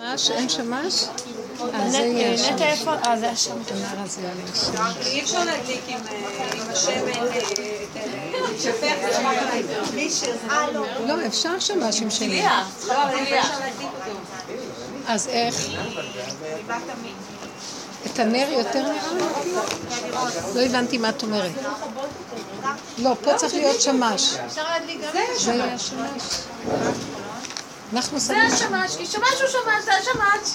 שמש? אין שמש? אז זה יהיה השמש. נטע איפה? אה, זה השם. אי אפשר להדליק עם עם השמן. אה, לא. לא, אפשר שמש עם שלי. לא, אפשר להדליק. אז איך? את הנר יותר נראה לי? לא הבנתי מה את אומרת. לא, פה צריך להיות שמש. זה יהיה השמש. אנחנו זה שמים... השמש, כי שמש הוא שמש, זה השמש.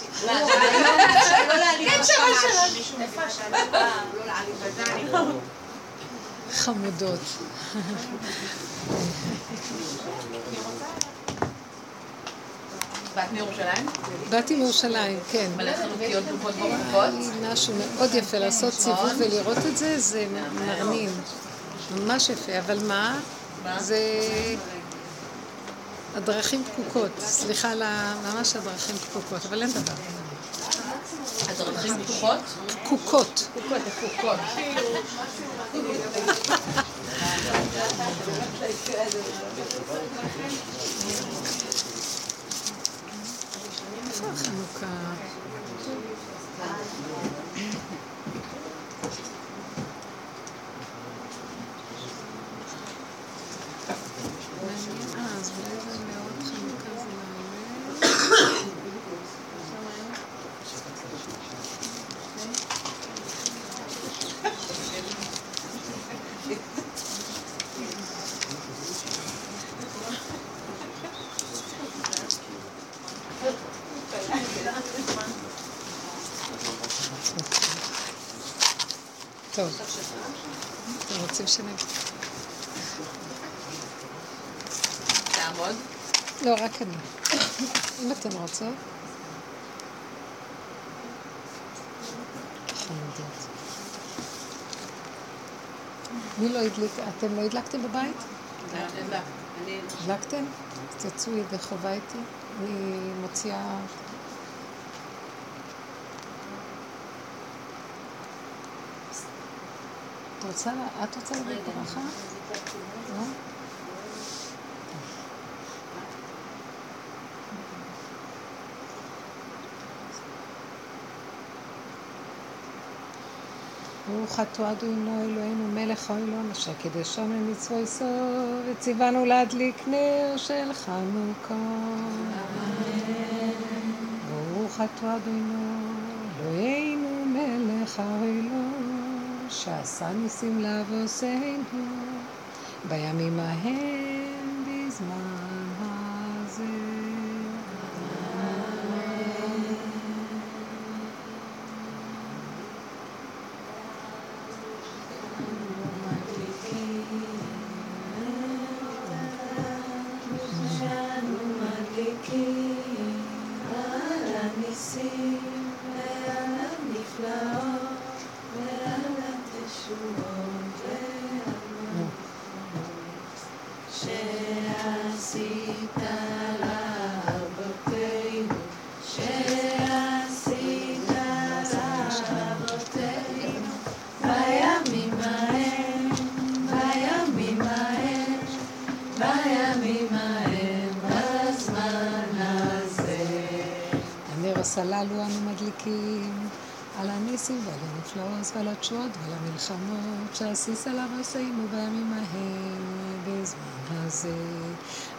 לא להעליב כן, שמש שלנו. חמודות. באת מירושלים? באתי מירושלים, כן. מלא חנוכיות ברוכות ברוכות. משהו מאוד יפה, לעשות סיבוב ולראות את זה, זה מרנין. ממש יפה, אבל מה? זה... הדרכים פקוקות, סליחה על ה... ממש הדרכים פקוקות, אבל אין דבר. הדרכים פתוחות? פקוקות. פקוקות, פקוקות. איפה החנוכה? מעניין, אה, אז אולי זה נרות חנוכה זה מעלה. טוב. אתם רוצים שאני... תעמוד. לא, רק אני. אם אתן רוצות. מי לא הדליק? אתם לא הדלקתם בבית? הדלקתם? אז תצאו ידי חובה איתי. אני מוציאה... את רוצה, לה- את רוצה להגיד ברכה? לא? ברוך אתה אדוני אלוהינו מלך העולם אשר קידשנו מצווה יסוד וציוונו להדליק נר של חנוכה. ברוך אתה אדוני אלוהינו מלך העולם שעשה ניסים לאבוסינו בימים ההם הנפלאות ועל המלחמות שעשית עליו עשינו בימים ההם בזמן הזה.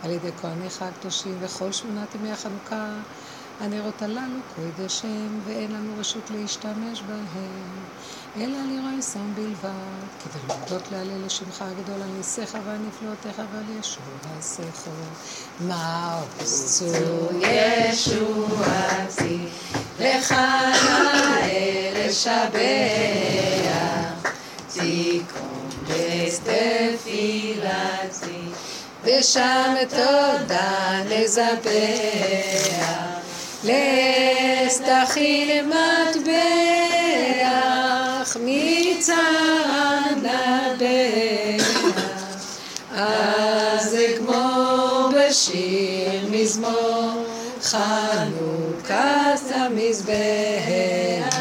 על ידי כהניך הקדושים וכל שמונת ימי החנוכה הנרות הללו קודש הם ואין לנו רשות להשתמש בהם. אלא לראות שום בלבד כדי להודות להלל לשמך הגדול על ניסיך ועל נפלאותיך ועל ישועתך מה עשו ישועתי, לך נאה לשבח, תיקום בתפילתי, ושם תודה נזבח, לאסתכין מטבח, מצרה נדח. אז אגמור בשיר מזמור, חנוכת המזבח.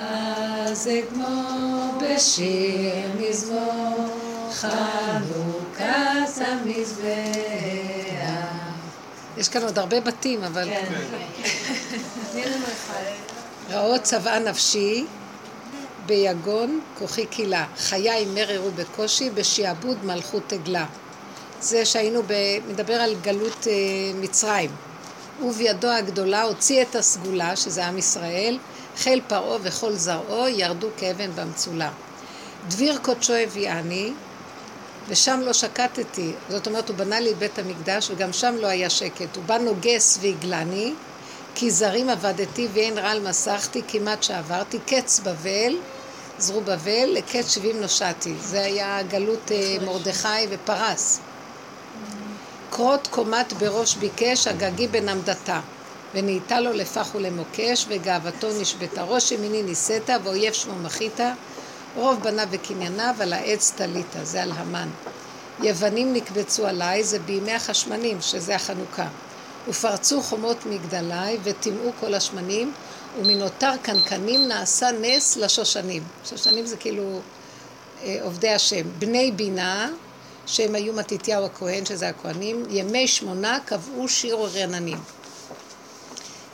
אז אגמור בשיר מזמור, חנוכת יש כאן עוד הרבה בתים, אבל... כן. רעות צבעה נפשי, ביגון כוחי קהילה. חיי מררו בקושי, בשעבוד מלכות עגלה. זה שהיינו, ב... מדבר על גלות אה, מצרים. ובידו הגדולה הוציא את הסגולה, שזה עם ישראל, חיל פרעה וכל זרעו ירדו כאבן במצולה. דביר קודשו הביאני, ושם לא שקטתי. זאת אומרת, הוא בנה לי את בית המקדש, וגם שם לא היה שקט. הוא בא נוגס והגלני, כי זרים עבדתי ואין רעל מסכתי, כמעט שעברתי, קץ בבל, זרו בבל, לקץ שבעים נושעתי. זה היה גלות אה, מרדכי ופרס. כרות קומת בראש ביקש, הגגי בן עמדתה. ונהייתה לו לפח ולמוקש, וגאוותו נשבתה. ראש ימיני נישאת, ואויב שמו מחית, רוב בניו וקנייניו, על העץ טליתה, זה על המן. יוונים נקבצו עליי, זה בימי החשמנים, שזה החנוכה. ופרצו חומות מגדלי, וטימאו כל השמנים, ומנותר קנקנים נעשה נס לשושנים. שושנים זה כאילו אה, עובדי השם. בני בינה, שהם היו מתתיהו הכהן, שזה הכהנים, ימי שמונה קבעו שיר רננים.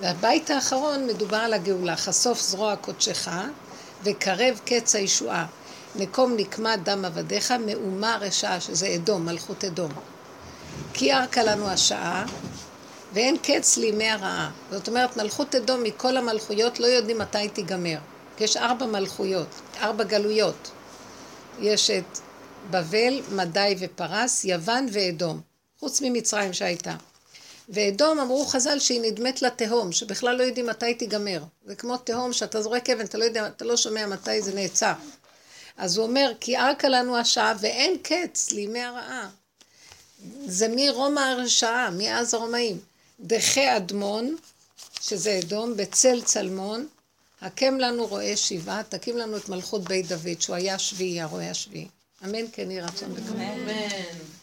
והבית האחרון מדובר על הגאולה, חשוף זרוע קודשך וקרב קץ הישועה. נקום נקמה דם עבדיך, מאומה רשעה, שזה אדום, מלכות אדום. כי ארכה לנו השעה, ואין קץ לימי הרעה. זאת אומרת, מלכות אדום מכל המלכויות לא יודעים מתי תיגמר. יש ארבע מלכויות, ארבע גלויות. יש את בבל, מדי ופרס, יוון ואדום. חוץ ממצרים שהייתה. ואדום אמרו חז"ל שהיא נדמת לתהום, שבכלל לא יודעים מתי תיגמר. זה כמו תהום שאתה זורק אבן, אתה לא יודע, אתה לא שומע מתי זה נעצר. אז הוא אומר, כי ארכה לנו השעה ואין קץ לימי הרעה. זה מרומא הרשעה, מאז הרומאים. דחי אדמון, שזה אדום, בצל צלמון, הקם לנו רועה שבעה, תקים לנו את מלכות בית דוד, שהוא היה שביעי, הרועה השביעי. אמן כן יהי רצון וכמובן. אמן.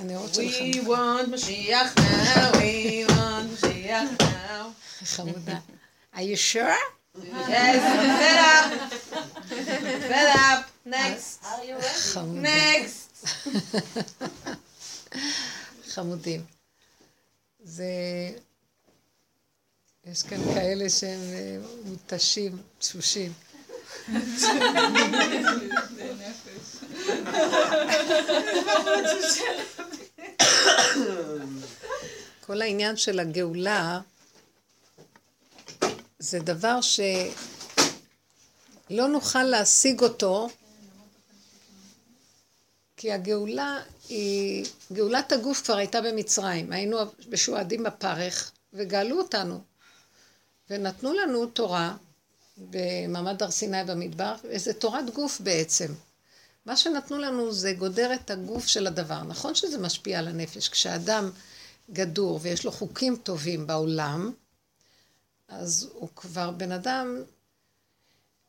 הנרות We שלכם. want Mashiach now, we want Mashiach now. חמודה. are you sure? Yes, fed up. fed up. Next. Next. חמודים. זה... יש כאן כאלה שהם אה, מותשים, תשושים. כל העניין של הגאולה זה דבר שלא נוכל להשיג אותו כי הגאולה היא, גאולת הגוף כבר הייתה במצרים, היינו משועדים בפרך וגאלו אותנו ונתנו לנו תורה במעמד הר סיני במדבר, איזה תורת גוף בעצם. מה שנתנו לנו זה גודר את הגוף של הדבר. נכון שזה משפיע על הנפש, כשאדם גדור ויש לו חוקים טובים בעולם, אז הוא כבר בן אדם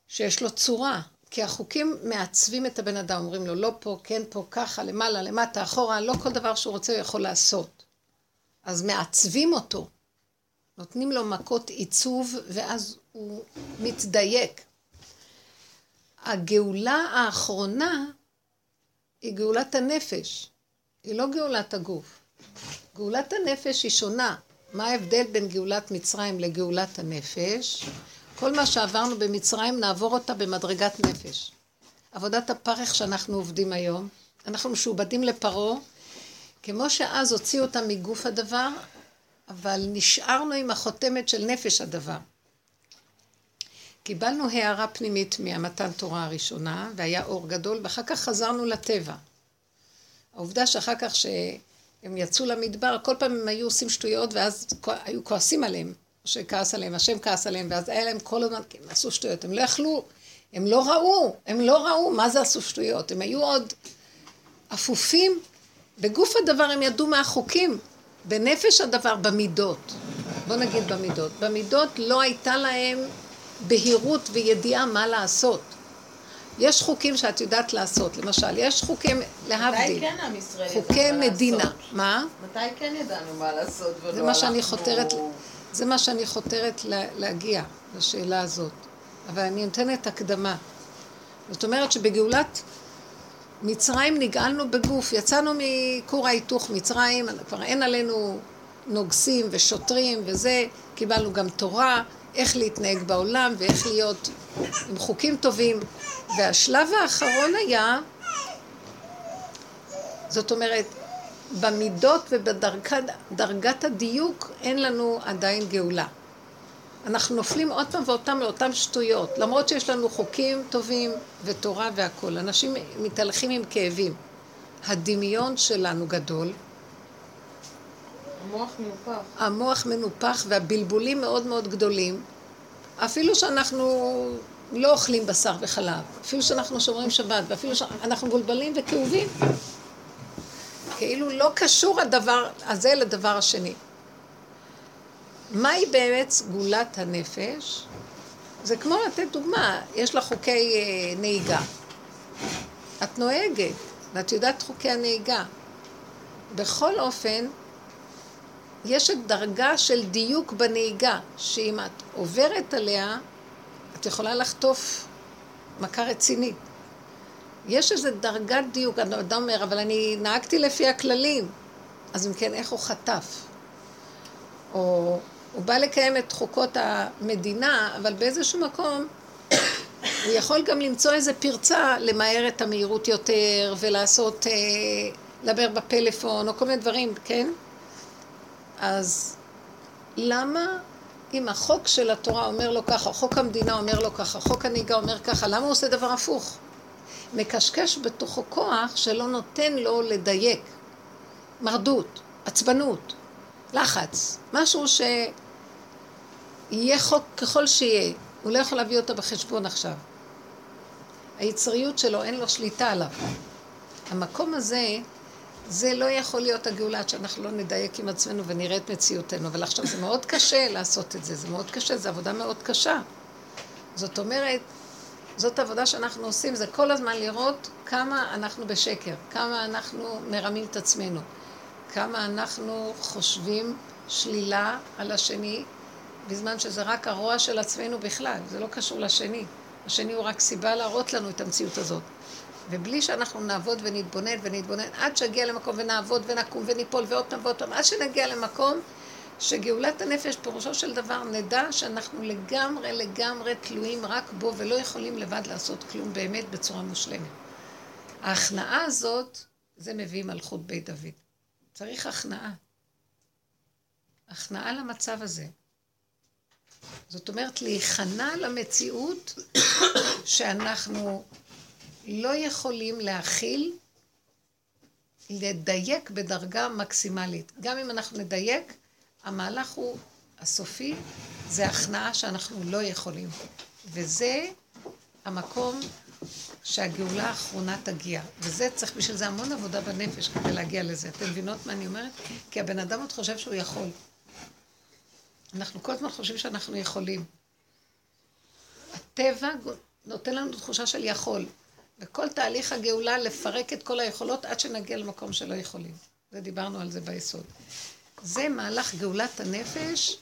שיש לו צורה, כי החוקים מעצבים את הבן אדם, אומרים לו לא פה, כן פה, ככה, למעלה, למטה, אחורה, לא כל דבר שהוא רוצה הוא יכול לעשות. אז מעצבים אותו, נותנים לו מכות עיצוב, ואז הוא מתדייק. הגאולה האחרונה היא גאולת הנפש, היא לא גאולת הגוף. גאולת הנפש היא שונה. מה ההבדל בין גאולת מצרים לגאולת הנפש? כל מה שעברנו במצרים, נעבור אותה במדרגת נפש. עבודת הפרך שאנחנו עובדים היום, אנחנו משועבדים לפרעה, כמו שאז הוציאו אותה מגוף הדבר, אבל נשארנו עם החותמת של נפש הדבר. קיבלנו הערה פנימית מהמתן תורה הראשונה, והיה אור גדול, ואחר כך חזרנו לטבע. העובדה שאחר כך שהם יצאו למדבר, כל פעם הם היו עושים שטויות, ואז היו כועסים עליהם. שכעס עליהם, השם כעס עליהם, ואז היה להם כל הזמן, כי הם עשו שטויות, הם לא יכלו, הם לא ראו, הם לא ראו מה זה עשו שטויות, הם היו עוד אפופים, בגוף הדבר הם ידעו מהחוקים, בנפש הדבר, במידות, בוא נגיד במידות, במידות לא הייתה להם בהירות וידיעה מה לעשות. יש חוקים שאת יודעת לעשות, למשל, יש חוקים להבדיל, מתי כן עם ישראל חוקי מה מדינה, לעשות? מה? מתי כן ידענו מה לעשות ולא זה מה שאני חותרת, זה מה שאני חותרת לה- להגיע, לשאלה הזאת. אבל אני נותנת הקדמה. זאת אומרת שבגאולת מצרים נגאלנו בגוף, יצאנו מכור ההיתוך מצרים, כבר אין עלינו נוגסים ושוטרים וזה, קיבלנו גם תורה, איך להתנהג בעולם ואיך להיות עם חוקים טובים. והשלב האחרון היה, זאת אומרת, במידות ובדרגת הדיוק אין לנו עדיין גאולה. אנחנו נופלים עוד פעם פעם לאותן שטויות, למרות שיש לנו חוקים טובים ותורה והכול. אנשים מתהלכים עם כאבים. הדמיון שלנו גדול. המוח מנופח. המוח מנופח והבלבולים מאוד מאוד גדולים. אפילו שאנחנו לא אוכלים בשר וחלב, אפילו שאנחנו שומרים שבת, ואפילו שאנחנו מבולבלים וכאובים. כאילו לא קשור הדבר הזה לדבר השני. מהי באמת סגולת הנפש? זה כמו לתת דוגמה, יש לה חוקי אה, נהיגה. את נוהגת, ואת יודעת חוקי הנהיגה. בכל אופן, יש את דרגה של דיוק בנהיגה, שאם את עוברת עליה, את יכולה לחטוף מכה רצינית. יש איזו דרגת דיוק, אדם אומר, אבל אני נהגתי לפי הכללים. אז אם כן, איך הוא חטף? או הוא בא לקיים את חוקות המדינה, אבל באיזשהו מקום הוא יכול גם למצוא איזה פרצה למהר את המהירות יותר ולעשות, אה, לדבר בפלאפון או כל מיני דברים, כן? אז למה אם החוק של התורה אומר לו ככה, חוק המדינה אומר לו ככה, חוק הנהיגה אומר ככה, למה הוא עושה דבר הפוך? מקשקש בתוכו כוח שלא נותן לו לדייק. מרדות, עצבנות, לחץ, משהו שיהיה חוק ככל שיהיה, הוא לא יכול להביא אותו בחשבון עכשיו. היצריות שלו, אין לו שליטה עליו. המקום הזה, זה לא יכול להיות הגאולה עד שאנחנו לא נדייק עם עצמנו ונראה את מציאותנו. אבל עכשיו זה מאוד קשה לעשות את זה, זה מאוד קשה, זו עבודה מאוד קשה. זאת אומרת, זאת עבודה שאנחנו עושים, זה כל הזמן לראות כמה אנחנו בשקר, כמה אנחנו מרמים את עצמנו, כמה אנחנו חושבים שלילה על השני, בזמן שזה רק הרוע של עצמנו בכלל, זה לא קשור לשני. השני הוא רק סיבה להראות לנו את המציאות הזאת. ובלי שאנחנו נעבוד ונתבונן ונתבונן, עד שנגיע למקום ונעבוד ונקום וניפול ועוד פעם ועוד פעם, עד שנגיע למקום שגאולת הנפש, פירושו של דבר, נדע שאנחנו לגמרי לגמרי תלויים רק בו ולא יכולים לבד לעשות כלום באמת בצורה מושלמת. ההכנעה הזאת, זה מביא מלכות בית דוד. צריך הכנעה. הכנעה למצב הזה. זאת אומרת, להיכנע למציאות שאנחנו לא יכולים להכיל, לדייק בדרגה מקסימלית. גם אם אנחנו נדייק, המהלך הוא הסופי, זה הכנעה שאנחנו לא יכולים. וזה המקום שהגאולה האחרונה תגיע. וזה צריך בשביל זה המון עבודה בנפש כדי להגיע לזה. אתם מבינות מה אני אומרת? כי הבן אדם עוד חושב שהוא יכול. אנחנו כל הזמן חושבים שאנחנו יכולים. הטבע נותן לנו תחושה של יכול. וכל תהליך הגאולה לפרק את כל היכולות עד שנגיע למקום שלא יכולים. ודיברנו על זה ביסוד. זה מהלך גאולת הנפש,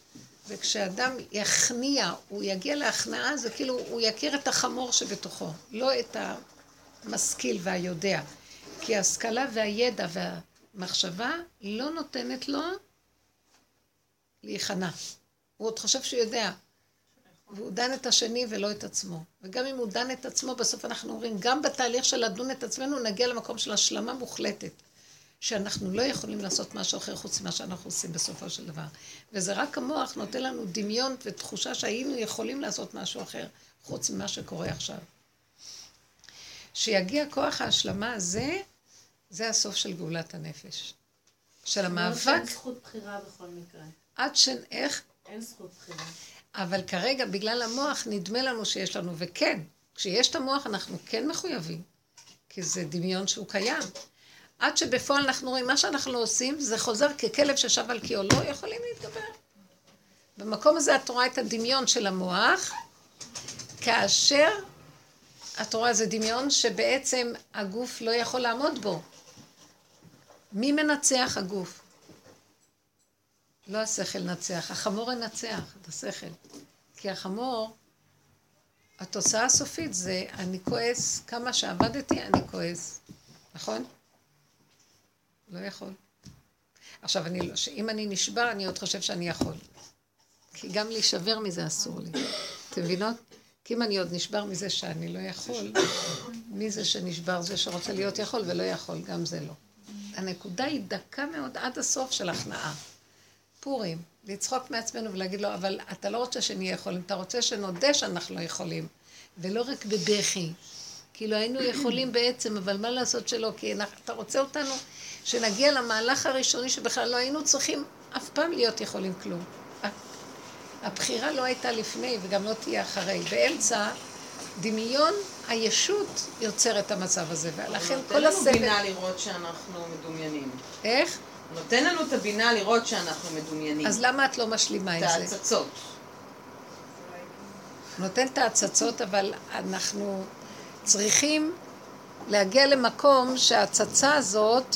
וכשאדם יכניע, הוא יגיע להכנעה, זה כאילו הוא יכיר את החמור שבתוכו, לא את המשכיל והיודע. כי ההשכלה והידע והמחשבה לא נותנת לו להיכנע. הוא עוד חושב שהוא יודע, והוא דן את השני ולא את עצמו. וגם אם הוא דן את עצמו, בסוף אנחנו אומרים, גם בתהליך של לדון את עצמנו, נגיע למקום של השלמה מוחלטת. שאנחנו לא יכולים לעשות משהו אחר חוץ ממה שאנחנו עושים בסופו של דבר. וזה רק המוח נותן לנו דמיון ותחושה שהיינו יכולים לעשות משהו אחר חוץ ממה שקורה עכשיו. שיגיע כוח ההשלמה הזה, זה הסוף של גאולת הנפש. של המאבק... אין זכות בחירה בכל מקרה. עד ש... איך? אין זכות בחירה. אבל כרגע, בגלל המוח, נדמה לנו שיש לנו, וכן, כשיש את המוח אנחנו כן מחויבים, כי זה דמיון שהוא קיים. עד שבפועל אנחנו רואים, מה שאנחנו עושים, זה חוזר ככלב ששב על קיאו, לא יכולים להתגבר. במקום הזה את רואה את הדמיון של המוח, כאשר את רואה איזה דמיון שבעצם הגוף לא יכול לעמוד בו. מי מנצח הגוף? לא השכל נצח, החמור ינצח את השכל. כי החמור, התוצאה הסופית זה אני כועס, כמה שעבדתי אני כועס. נכון? לא יכול. עכשיו, אני לא, שאם אני נשבר, אני עוד חושב שאני יכול. כי גם להישבר מזה אסור לי. אתם מבינות? כי אם אני עוד נשבר מזה שאני לא יכול, מי זה שנשבר? זה שרוצה להיות יכול ולא יכול, גם זה לא. הנקודה היא דקה מאוד עד הסוף של הכנעה. פורים, לצחוק מעצמנו ולהגיד לו, אבל אתה לא רוצה שנהיה יכולים, אתה רוצה שנודה שאנחנו לא יכולים, ולא רק בבכי. כאילו היינו יכולים בעצם, אבל מה לעשות שלא? כי אתה רוצה אותנו שנגיע למהלך הראשוני שבכלל לא היינו צריכים אף פעם להיות יכולים כלום. הבחירה לא הייתה לפני וגם לא תהיה אחרי. באמצע, דמיון הישות יוצר את המצב הזה, ולכן כל הסבל... נותן לנו בינה לראות שאנחנו מדומיינים. איך? נותן לנו את הבינה לראות שאנחנו מדומיינים. אז למה את לא משלימה עם זה? את ההצצות. נותן את ההצצות, אבל אנחנו צריכים להגיע למקום שההצצה הזאת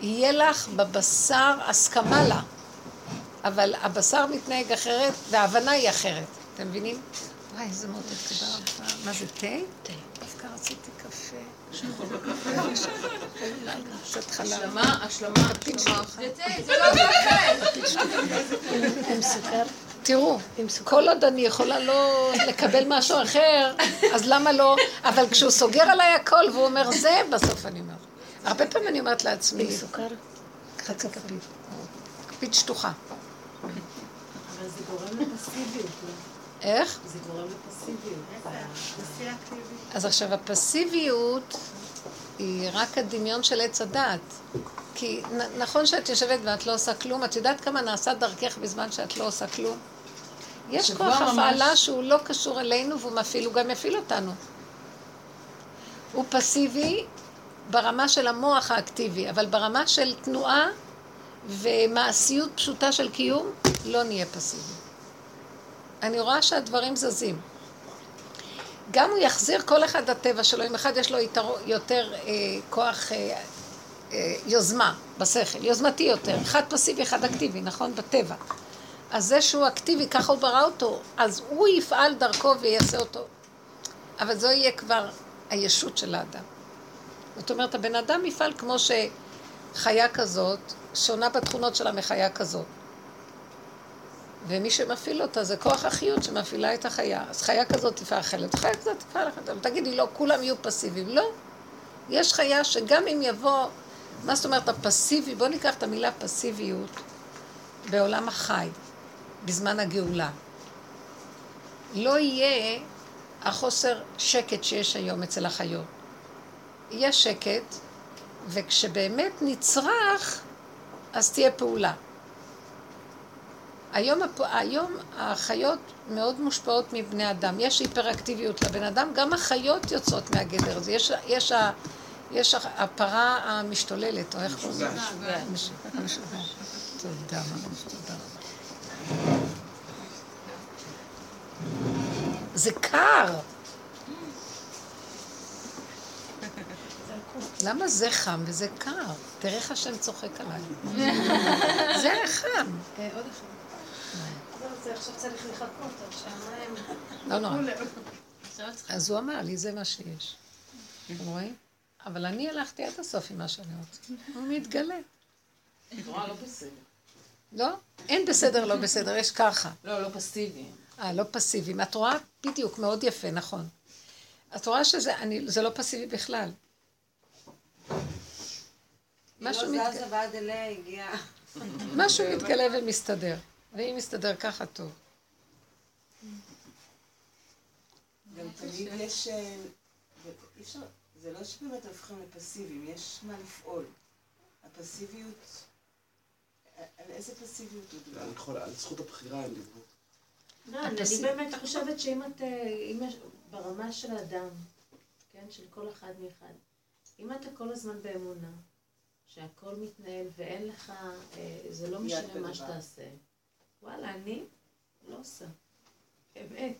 יהיה לך בבשר הסכמה לה, אבל הבשר מתנהג אחרת וההבנה היא אחרת. אתם מבינים? וואי, איזה תודה רבה. מה זה, תה? תה. רציתי קפה. קצת חלב. השלמה, השלמה, השלמה. זה לא עם סוכר? תראו, כל עוד אני יכולה לא לקבל משהו אחר, אז למה לא? אבל כשהוא סוגר עליי הכל והוא אומר זה, בסוף אני אומרת. הרבה פעמים אני אומרת לעצמי... עם סוכר? חצי כפית. כפית שטוחה. אבל זה גורם לפסיביות, לא? איך? זה גורם לפסיביות. אז עכשיו הפסיביות היא רק הדמיון של עץ הדעת. כי נכון שאת יושבת ואת לא עושה כלום, את יודעת כמה נעשה דרכך בזמן שאת לא עושה כלום? יש כוח ממש- הפעלה שהוא לא קשור אלינו והוא מפעיל, הוא גם יפעיל אותנו. הוא פסיבי ברמה של המוח האקטיבי, אבל ברמה של תנועה ומעשיות פשוטה של קיום, לא נהיה פסיבי. אני רואה שהדברים זזים. גם הוא יחזיר כל אחד לטבע שלו, אם אחד יש לו יתר, יותר אה, כוח אה, אה, יוזמה בשכל, יוזמתי יותר, אחד פסיבי, אחד אקטיבי, נכון? בטבע. אז זה שהוא אקטיבי, ככה הוא ברא אותו, אז הוא יפעל דרכו ויעשה אותו. אבל זו יהיה כבר הישות של האדם. זאת אומרת, הבן אדם יפעל כמו שחיה כזאת, שונה בתכונות שלה מחיה כזאת. ומי שמפעיל אותה זה כוח החיות שמפעילה את החיה. אז חיה כזאת תפעל אחרת, חיה כזאת תפעל אחרת. אבל תגידי, לא, כולם יהיו פסיביים. לא. יש חיה שגם אם יבוא, מה זאת אומרת הפסיבי, בואו ניקח את המילה פסיביות בעולם החי, בזמן הגאולה. לא יהיה החוסר שקט שיש היום אצל החיות. יהיה שקט, וכשבאמת נצרך, אז תהיה פעולה. היום, הפ... היום החיות מאוד מושפעות מבני אדם. יש היפראקטיביות לבן אדם, גם החיות יוצאות מהגדר הזה. יש, יש, ה... יש ה- הפרה המשתוללת, או איך קוראים לזה? תודה רבה. זה קר. למה זה חם וזה קר? תראה איך השם צוחק עליי. זה חם. עוד אחד. לא, זה עכשיו צריך לחכות עד שהמים... לא נורא. אז הוא אמר לי, זה מה שיש. אתם רואים? אבל אני הלכתי עד הסוף עם מה שאני רוצה. הוא מתגלה. את רואה, לא בסדר. לא? אין בסדר, לא בסדר, יש ככה. לא, לא פסיבי. אה, לא פסיביים. את רואה? בדיוק, מאוד יפה, נכון. את רואה שזה אני, זה לא פסיבי בכלל. משהו, היא לא מתג... זזה ועד אליה הגיעה. משהו מתגלה ומסתדר. ואם מסתדר ככה, טוב. גם תמיד יש... אה, אי אפשר, זה לא שבאמת הופכים לפסיביים, יש מה לפעול. הפסיביות, על איזה פסיביות? על כל- על זכות הבחירה הם דיברו. לא, אני באמת חושבת שאם את, אה, ברמה של אדם, כן, של כל אחד מאחד, אם אתה כל הזמן באמונה, שהכל מתנהל ואין לך, אה, זה לא משנה. מה שתעשה, וואלה, אני לא עושה. באמת.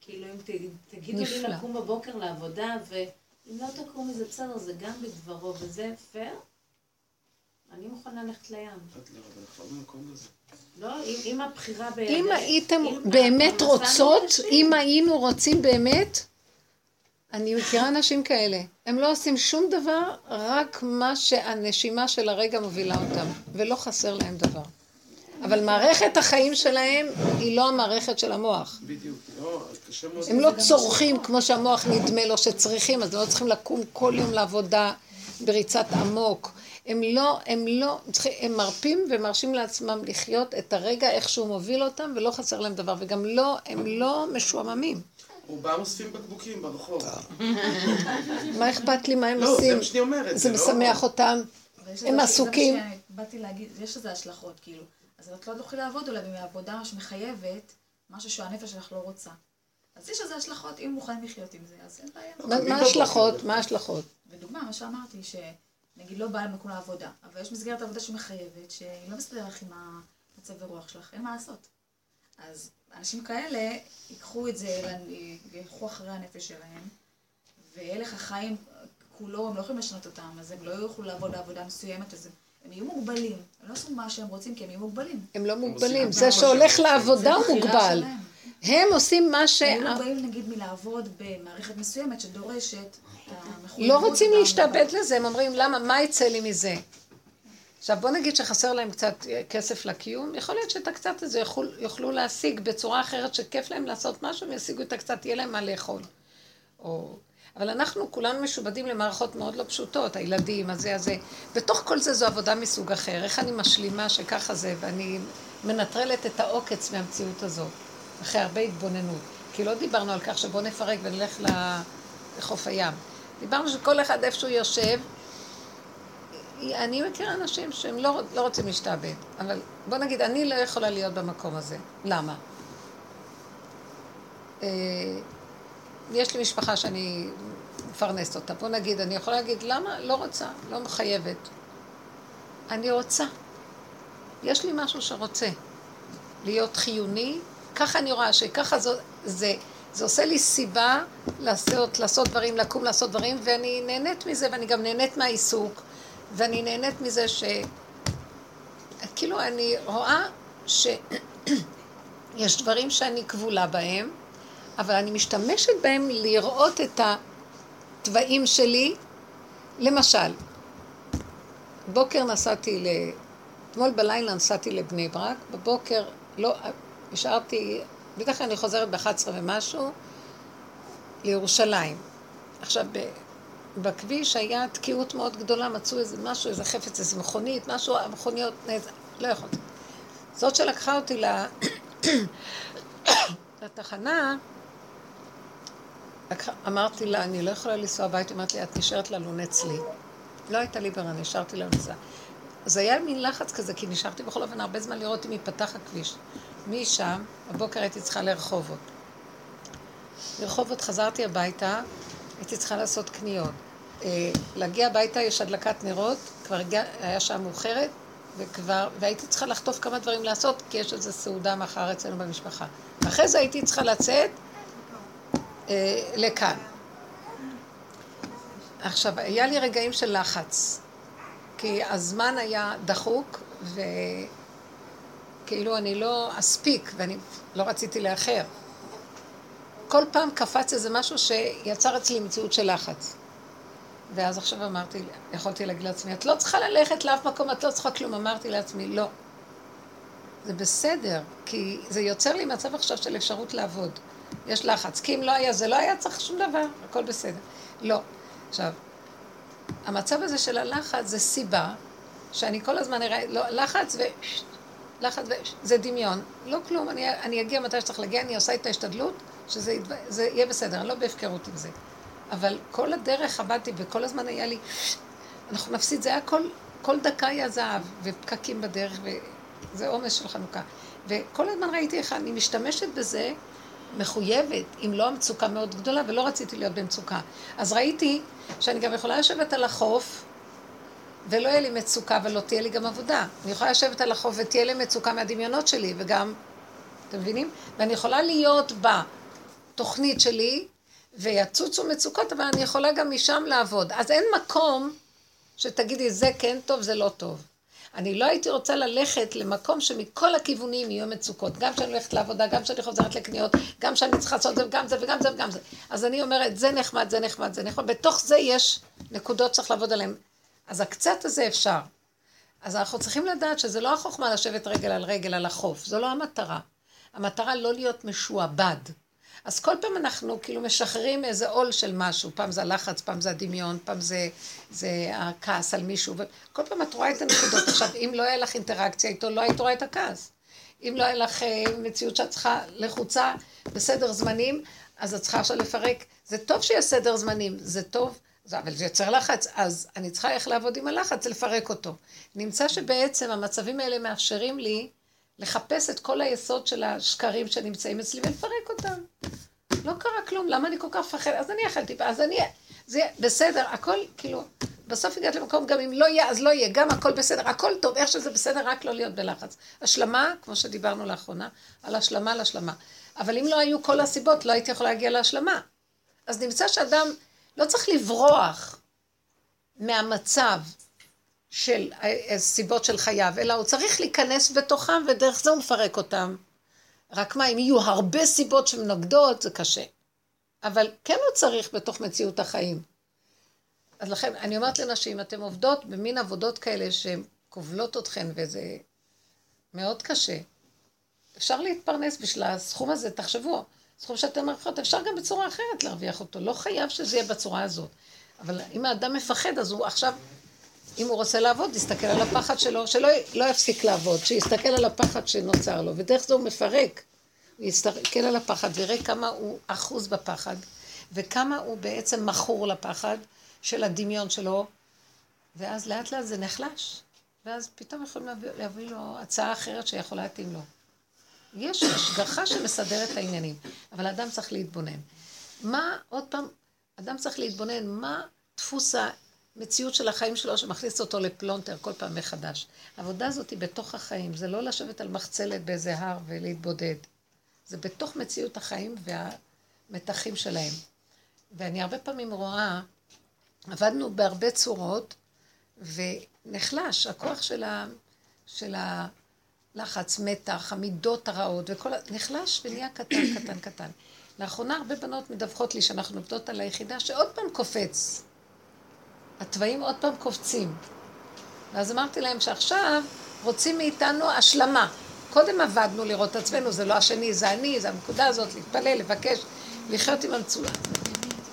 כאילו, אם ת- תגידו לי. לקום בבוקר לעבודה, ואם לא תקומי זה בסדר, זה גם בדברו, וזה פייר, אני מוכנה ללכת לים. לא, לא. לא, אם, הבחירה בידך... אם הייתם באמת רוצות, אם היינו רוצים באמת, אני מכירה אנשים כאלה. הם לא עושים שום דבר, רק מה שהנשימה של הרגע מובילה אותם, ולא חסר להם דבר. אבל מערכת החיים שלהם היא לא המערכת של המוח. בדיוק, לא, קשה מאוד. הם לא צורכים כמו שהמוח נדמה לו שצריכים, אז הם לא צריכים לקום כל יום לעבודה בריצת אמוק. הם לא, הם לא, הם מרפים ומרשים לעצמם לחיות את הרגע איך שהוא מוביל אותם ולא חסר להם דבר, וגם לא, הם לא משועממים. רובם אוספים בקבוקים ברחוב. מה אכפת לי מה הם לא, זה עושים? מה שאני אומרת. זה לא- משמח אותם. הם עסוקים. שבאתי להגיד, יש לזה השלכות, כאילו. אז את לא תוכלי לעבוד אולי בעבודה שמחייבת משהו שהנפש שלך לא רוצה. אז יש לזה השלכות, אם מוכנים לחיות עם זה, אז אין בעיה. מה- מה ההשלכות? מה ההשלכות? ודוגמה, מה שאמרתי, שנגיד לא בא למקום לעבודה, אבל יש מסגרת עבודה שמחייבת, שהיא לא מסתדרת לך עם המצב הרוח שלך, אין מה לעשות. אז אנשים כאלה ייקחו את זה, וילכו אחרי הנפש שלהם, והלך החיים כולו, הם לא יכולים לשנות אותם, אז הם לא יוכלו לעבוד בעבודה מסוימת, אז הם, הם יהיו מוגבלים. הם לא עשו מה שהם רוצים, כי הם יהיו מוגבלים. הם לא מוגבלים. זה שהולך לעבודה הוא מוגבל. הם עושים מה ש... הם לא באים נגיד מלעבוד במערכת מסוימת שדורשת. לא רוצים להשתעבד לזה, הם אומרים, למה, מה יצא לי מזה? עכשיו בוא נגיד שחסר להם קצת כסף לקיום, יכול להיות שאת הקצת הזה יוכלו, יוכלו להשיג בצורה אחרת שכיף להם לעשות משהו, הם ישיגו את הקצת, יהיה להם מה לאכול. או... אבל אנחנו כולנו משובדים למערכות מאוד לא פשוטות, הילדים, הזה, הזה. בתוך כל זה זו עבודה מסוג אחר. איך אני משלימה שככה זה, ואני מנטרלת את העוקץ מהמציאות הזאת, אחרי הרבה התבוננות. כי לא דיברנו על כך שבואו נפרק ונלך לחוף הים. דיברנו שכל אחד איפה שהוא יושב, אני מכירה אנשים שהם לא, לא רוצים להשתעבד, אבל בוא נגיד, אני לא יכולה להיות במקום הזה. למה? יש לי משפחה שאני מפרנסת אותה. בוא נגיד, אני יכולה להגיד, למה? לא רוצה, לא מחייבת. אני רוצה. יש לי משהו שרוצה להיות חיוני, ככה אני רואה שככה זה, זה, זה עושה לי סיבה לעשות, לעשות דברים, לקום לעשות דברים, ואני נהנית מזה, ואני גם נהנית מהעיסוק, ואני נהנית מזה ש... כאילו, אני רואה שיש דברים שאני כבולה בהם, אבל אני משתמשת בהם לראות את התוואים שלי. למשל, בוקר נסעתי ל... אתמול בלילה נסעתי לבני ברק, בבוקר לא, נשארתי, בדרך כלל אני חוזרת ב-11 ומשהו, לירושלים. עכשיו, בכביש היה תקיעות מאוד גדולה, מצאו איזה משהו, איזה חפץ, איזה מכונית, משהו, המכוניות, נז- לא יכולתי. זאת שלקחה אותי. לתחנה, אמרתי לה, אני לא יכולה לנסוע הביתה, אמרתי לי, את נשארת ללון אצלי. לא הייתה לי ברירה, נשארתי לנוסע. אז היה מין לחץ כזה, כי נשארתי בכל אופן הרבה זמן לראות אם ייפתח הכביש. משם, בבוקר הייתי צריכה לרחובות. לרחובות חזרתי הביתה, הייתי צריכה לעשות קניות. אה, להגיע הביתה יש הדלקת נרות, כבר הגיע, היה שעה מאוחרת, וכבר, והייתי צריכה לחטוף כמה דברים לעשות, כי יש איזו סעודה מחר אצלנו במשפחה. ואחרי זה הייתי צריכה לצאת אה, לכאן. עכשיו, היה לי רגעים של לחץ, כי הזמן היה דחוק, וכאילו אני לא אספיק, ואני לא רציתי לאחר. כל פעם קפץ איזה משהו שיצר אצלי מציאות של לחץ. ואז עכשיו אמרתי, יכולתי להגיד לעצמי, את לא צריכה ללכת לאף מקום, את לא צריכה כלום. אמרתי לעצמי, לא. זה בסדר, כי זה יוצר לי מצב עכשיו של אפשרות לעבוד. יש לחץ. כי אם לא היה, זה לא היה צריך שום דבר, הכל בסדר. לא. עכשיו, המצב הזה של הלחץ זה סיבה שאני כל הזמן אראה, לא, לחץ ו... לחץ ו... זה דמיון. לא כלום, אני, אני אגיע מתי שצריך להגיע, אני עושה את ההשתדלות, שזה יהיה בסדר, אני לא בהפקרות עם זה. אבל כל הדרך עבדתי וכל הזמן היה לי, אנחנו נפסיד, זה היה כל, כל דקה היה זהב, ופקקים בדרך, וזה עומס של חנוכה. וכל הזמן ראיתי איך אני משתמשת בזה, מחויבת, אם לא המצוקה מאוד גדולה, ולא רציתי להיות במצוקה. אז ראיתי שאני גם יכולה לשבת על החוף, ולא יהיה לי מצוקה ולא תהיה לי גם עבודה. אני יכולה לשבת על החוף ותהיה לי מצוקה מהדמיונות שלי, וגם, אתם מבינים? ואני יכולה להיות בתוכנית שלי, ויצוצו מצוקות, אבל אני יכולה גם משם לעבוד. אז אין מקום שתגידי, זה כן טוב, זה לא טוב. אני לא הייתי רוצה ללכת למקום שמכל הכיוונים יהיו מצוקות. גם כשאני הולכת לעבודה, גם כשאני חוזרת לקניות, גם כשאני צריכה לעשות זה וגם זה וגם זה וגם זה. אז אני אומרת, זה נחמד, זה נחמד, זה נחמד. בתוך זה יש נקודות שצריך לעבוד עליהן. אז הקצת הזה אפשר. אז אנחנו צריכים לדעת שזה לא החוכמה לשבת רגל על רגל על החוף, זו לא המטרה. המטרה לא להיות משועבד. אז כל פעם אנחנו כאילו משחררים איזה עול של משהו, פעם זה הלחץ, פעם זה הדמיון, פעם זה, זה הכעס על מישהו, וכל פעם את רואה את הנקודות. עכשיו, אם לא היה לך אינטראקציה איתו, לא היית רואה את הכעס. אם לא היה לך אה, מציאות שאת צריכה לחוצה בסדר זמנים, אז את צריכה עכשיו לפרק. זה טוב שיש סדר זמנים, זה טוב, אבל זה יוצר לחץ, אז אני צריכה איך לעבוד עם הלחץ, לפרק אותו. נמצא שבעצם המצבים האלה מאפשרים לי לחפש את כל היסוד של השקרים שנמצאים אצלי ולפרק אותם. לא קרה כלום, למה אני כל כך מפחד? אז אני אכלתי, אז אני... זה בסדר, הכל, כאילו, בסוף הגעת למקום, גם אם לא יהיה, אז לא יהיה, גם הכל בסדר, הכל טוב, איך שזה בסדר, רק לא להיות בלחץ. השלמה, כמו שדיברנו לאחרונה, על השלמה על השלמה. אבל אם לא היו כל הסיבות, לא הייתי יכולה להגיע להשלמה. אז נמצא שאדם לא צריך לברוח מהמצב של סיבות של חייו, אלא הוא צריך להיכנס בתוכם, ודרך זה הוא מפרק אותם. רק מה, אם יהיו הרבה סיבות שמנוגדות, זה קשה. אבל כן הוא צריך בתוך מציאות החיים. אז לכן, אני אומרת לנשים, אתן עובדות במין עבודות כאלה שהן כובלות אתכן, וזה מאוד קשה. אפשר להתפרנס בשביל הסכום הזה, תחשבו, סכום שאתן מרוויחות, אפשר גם בצורה אחרת להרוויח אותו, לא חייב שזה יהיה בצורה הזאת. אבל אם האדם מפחד, אז הוא עכשיו, אם הוא רוצה לעבוד, יסתכל על הפחד שלו, שלא לא יפסיק לעבוד, שיסתכל על הפחד שנוצר לו, ודרך זה הוא מפרק. הוא יסתכל על הפחד ויראה כמה הוא אחוז בפחד, וכמה הוא בעצם מכור לפחד של הדמיון שלו, ואז לאט לאט זה נחלש, ואז פתאום יכולים להביא, להביא לו הצעה אחרת שיכולה להתאים לו. יש השגחה שמסדרת את העניינים, אבל האדם צריך להתבונן. מה, עוד פעם, אדם צריך להתבונן, מה דפוס המציאות של החיים שלו שמכניס אותו לפלונטר כל פעם מחדש. העבודה הזאת היא בתוך החיים, זה לא לשבת על מחצלת באיזה הר ולהתבודד. זה בתוך מציאות החיים והמתחים שלהם. ואני הרבה פעמים רואה, עבדנו בהרבה צורות, ונחלש הכוח של, ה, של הלחץ, מתח, המידות הרעות, וכל ה... נחלש ונהיה קטן, קטן, קטן. לאחרונה הרבה בנות מדווחות לי שאנחנו עובדות על היחידה שעוד פעם קופץ. התוואים עוד פעם קופצים. ואז אמרתי להם שעכשיו רוצים מאיתנו השלמה. קודם עבדנו לראות את עצמנו, זה לא השני, זה אני, זה הנקודה הזאת, להתפלל, לבקש, לחיות עם המצולה.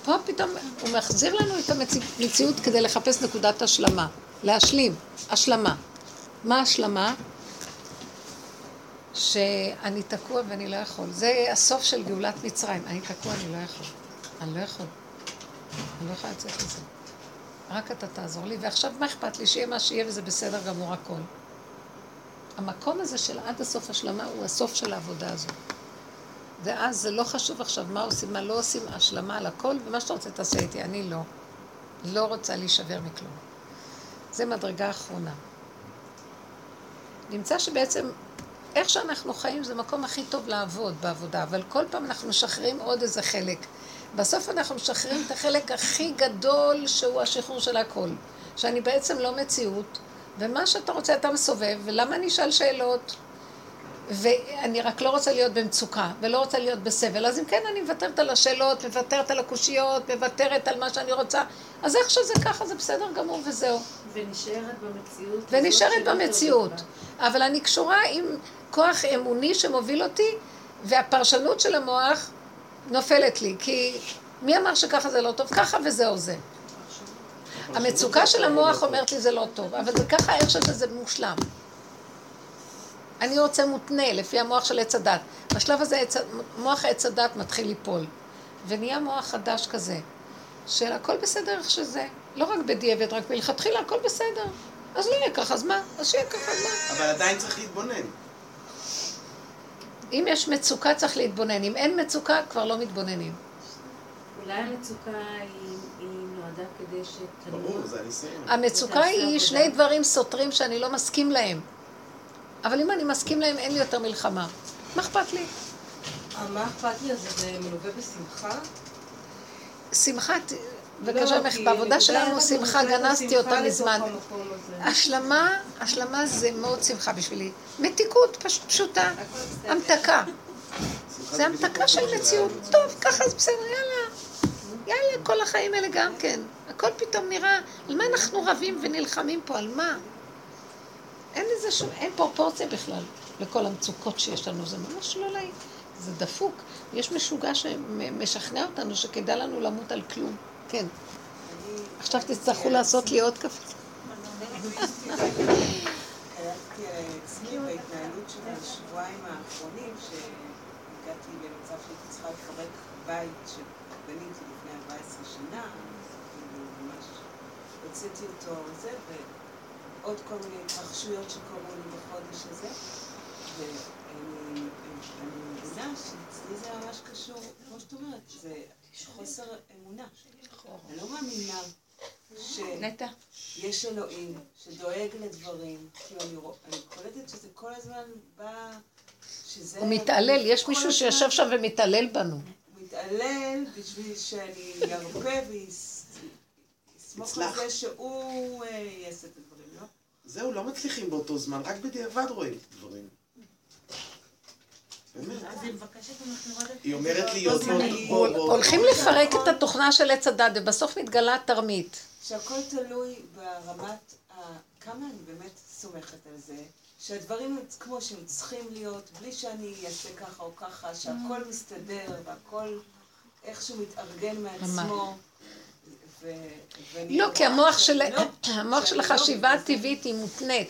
פה פתאום הוא מחזיר לנו את המציאות כדי לחפש נקודת השלמה, להשלים, השלמה. מה השלמה? שאני תקוע ואני לא יכול. זה הסוף של גאולת מצרים. אני תקוע, אני לא יכול. אני לא יכול. אני לא יכולה לצאת לזה. רק אתה תעזור לי, ועכשיו מה אכפת לי? שיהיה מה שיהיה וזה בסדר גמור הכל. המקום הזה של עד הסוף השלמה הוא הסוף של העבודה הזאת. ואז זה לא חשוב עכשיו מה עושים, מה לא עושים, השלמה על הכל, ומה שאתה רוצה תעשה איתי, אני לא. לא רוצה להישבר מכלום. זה מדרגה אחרונה. נמצא שבעצם איך שאנחנו חיים זה המקום הכי טוב לעבוד בעבודה, אבל כל פעם אנחנו משחררים עוד איזה חלק. בסוף אנחנו משחררים את החלק הכי גדול שהוא השחרור של הכל. שאני בעצם לא מציאות, ומה שאתה רוצה אתה מסובב, ולמה אני אשאל שאלות? ואני רק לא רוצה להיות במצוקה, ולא רוצה להיות בסבל. אז אם כן, אני מוותרת על השאלות, מוותרת על הקושיות, מוותרת על מה שאני רוצה. אז איך שזה ככה, זה בסדר גמור וזהו. ונשארת במציאות. ונשארת במציאות. אבל אני קשורה עם כוח אמוני שמוביל אותי, והפרשנות של המוח נופלת לי. כי מי אמר שככה זה לא טוב? ככה וזהו זה. המצוקה של המוח אומרת לי זה לא טוב, אבל זה ככה איך שזה מושלם. אני רוצה מותנה לפי המוח של עץ הדת. בשלב הזה עץ, מוח עץ הדת מתחיל ליפול. ונהיה מוח חדש כזה, של הכל בסדר איך שזה. לא רק בדיעבד, רק מלכתחילה הכל בסדר. אז לא יהיה ככה, אז מה? אז שיהיה ככה, אז מה? אבל עדיין צריך להתבונן. אם יש מצוקה צריך להתבונן, אם אין מצוקה כבר לא מתבוננים. אולי המצוקה היא, היא נועדה כדי שתנוע. ברור, זה הניסיון. המצוקה היא. שני דברים סותרים שאני לא מסכים להם. אבל אם אני מסכים להם, אין לי יותר מלחמה. מה אכפת לי? מה אכפת לי? אז זה מלווה בשמחה? שמחה, וקשה לא. כי בעבודה שלנו שמחה, גנזתי אותה מזמן. השלמה, השלמה זה מאוד שמחה בשבילי. מתיקות פש- פשוטה, המתקה. זה המתקה של מציאות. טוב, ככה זה בסדר, יאללה. יאללה, כל החיים האלה גם כן. הכל פתאום נראה, על מה אנחנו רבים ונלחמים פה? על מה? אין לזה שום, אין פרופורציה בכלל לכל המצוקות שיש לנו. זה ממש לא לעיל. זה דפוק. יש משוגע שמשכנע אותנו שכדאי לנו למות על כלום. כן. עכשיו תצטרכו לעשות לי עוד קפה. קלטתי על עצמי בהתנהלות של השבועיים האחרונים, שהגעתי למצב שהייתי צריכה לפרק בית שבניתי לפני 14 שנה, כאילו ממש הוצאתי אותו זה, ועוד כל מיני התרחשויות שקורו לי בחודש הזה, ואני אני מבינה שאצלי זה ממש קשור, כמו שאת אומרת, זה חוסר אמונה. אני לא מאמינה ש... נטע. יש אלוהים שדואג לדברים, כאילו אני, קולטת שזה כל הזמן בא, שזה... הוא מתעלל, יש מישהו שיושב שם ומתעלל בנו. הוא מתעלל בשביל שאני ארפה ואסמוך על. זה שהוא אה, יעשה את הדברים, לא? זהו, לא מצליחים באותו זמן, רק בדיעבד רואים את הדברים. היא אומרת לי, הולכים לפרק את התוכנה של עץ הדת, ובסוף מתגלה תרמית. שהכל תלוי ברמת. כמה אני באמת סומכת על זה, שהדברים כמו שהם צריכים להיות, בלי שאני אעשה ככה או ככה, שהכל מסתדר והכל איכשהו מתארגן מעצמו. לא, כי המוח ש- של לא, המוח של לא- החשיבה הטבעית היא מותנית.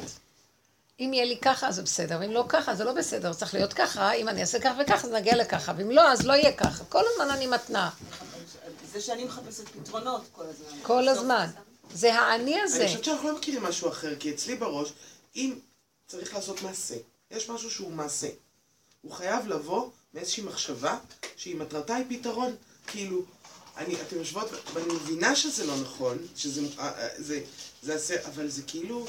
אם יהיה לי ככה, זה בסדר, ואם לא ככה, זה לא בסדר, צריך להיות ככה, אם אני אעשה כך וכך, אז נגיע לככה, ואם לא, אז לא יהיה ככה. כל הזמן אני מתנה, זה שאני מחפשת פתרונות כל הזמן. כל הזמן. זה האני הזה. אני חושבת שאנחנו לא מכירים משהו אחר, כי אצלי בראש, אם צריך לעשות מעשה, יש משהו שהוא מעשה. הוא חייב לבוא מאיזושהי מחשבה שהיא מטרתה היא פתרון. כאילו, אני, אתם יושבות, ואני מבינה שזה לא נכון, שזה, אה, אה, זה, זה עשה, אבל זה כאילו,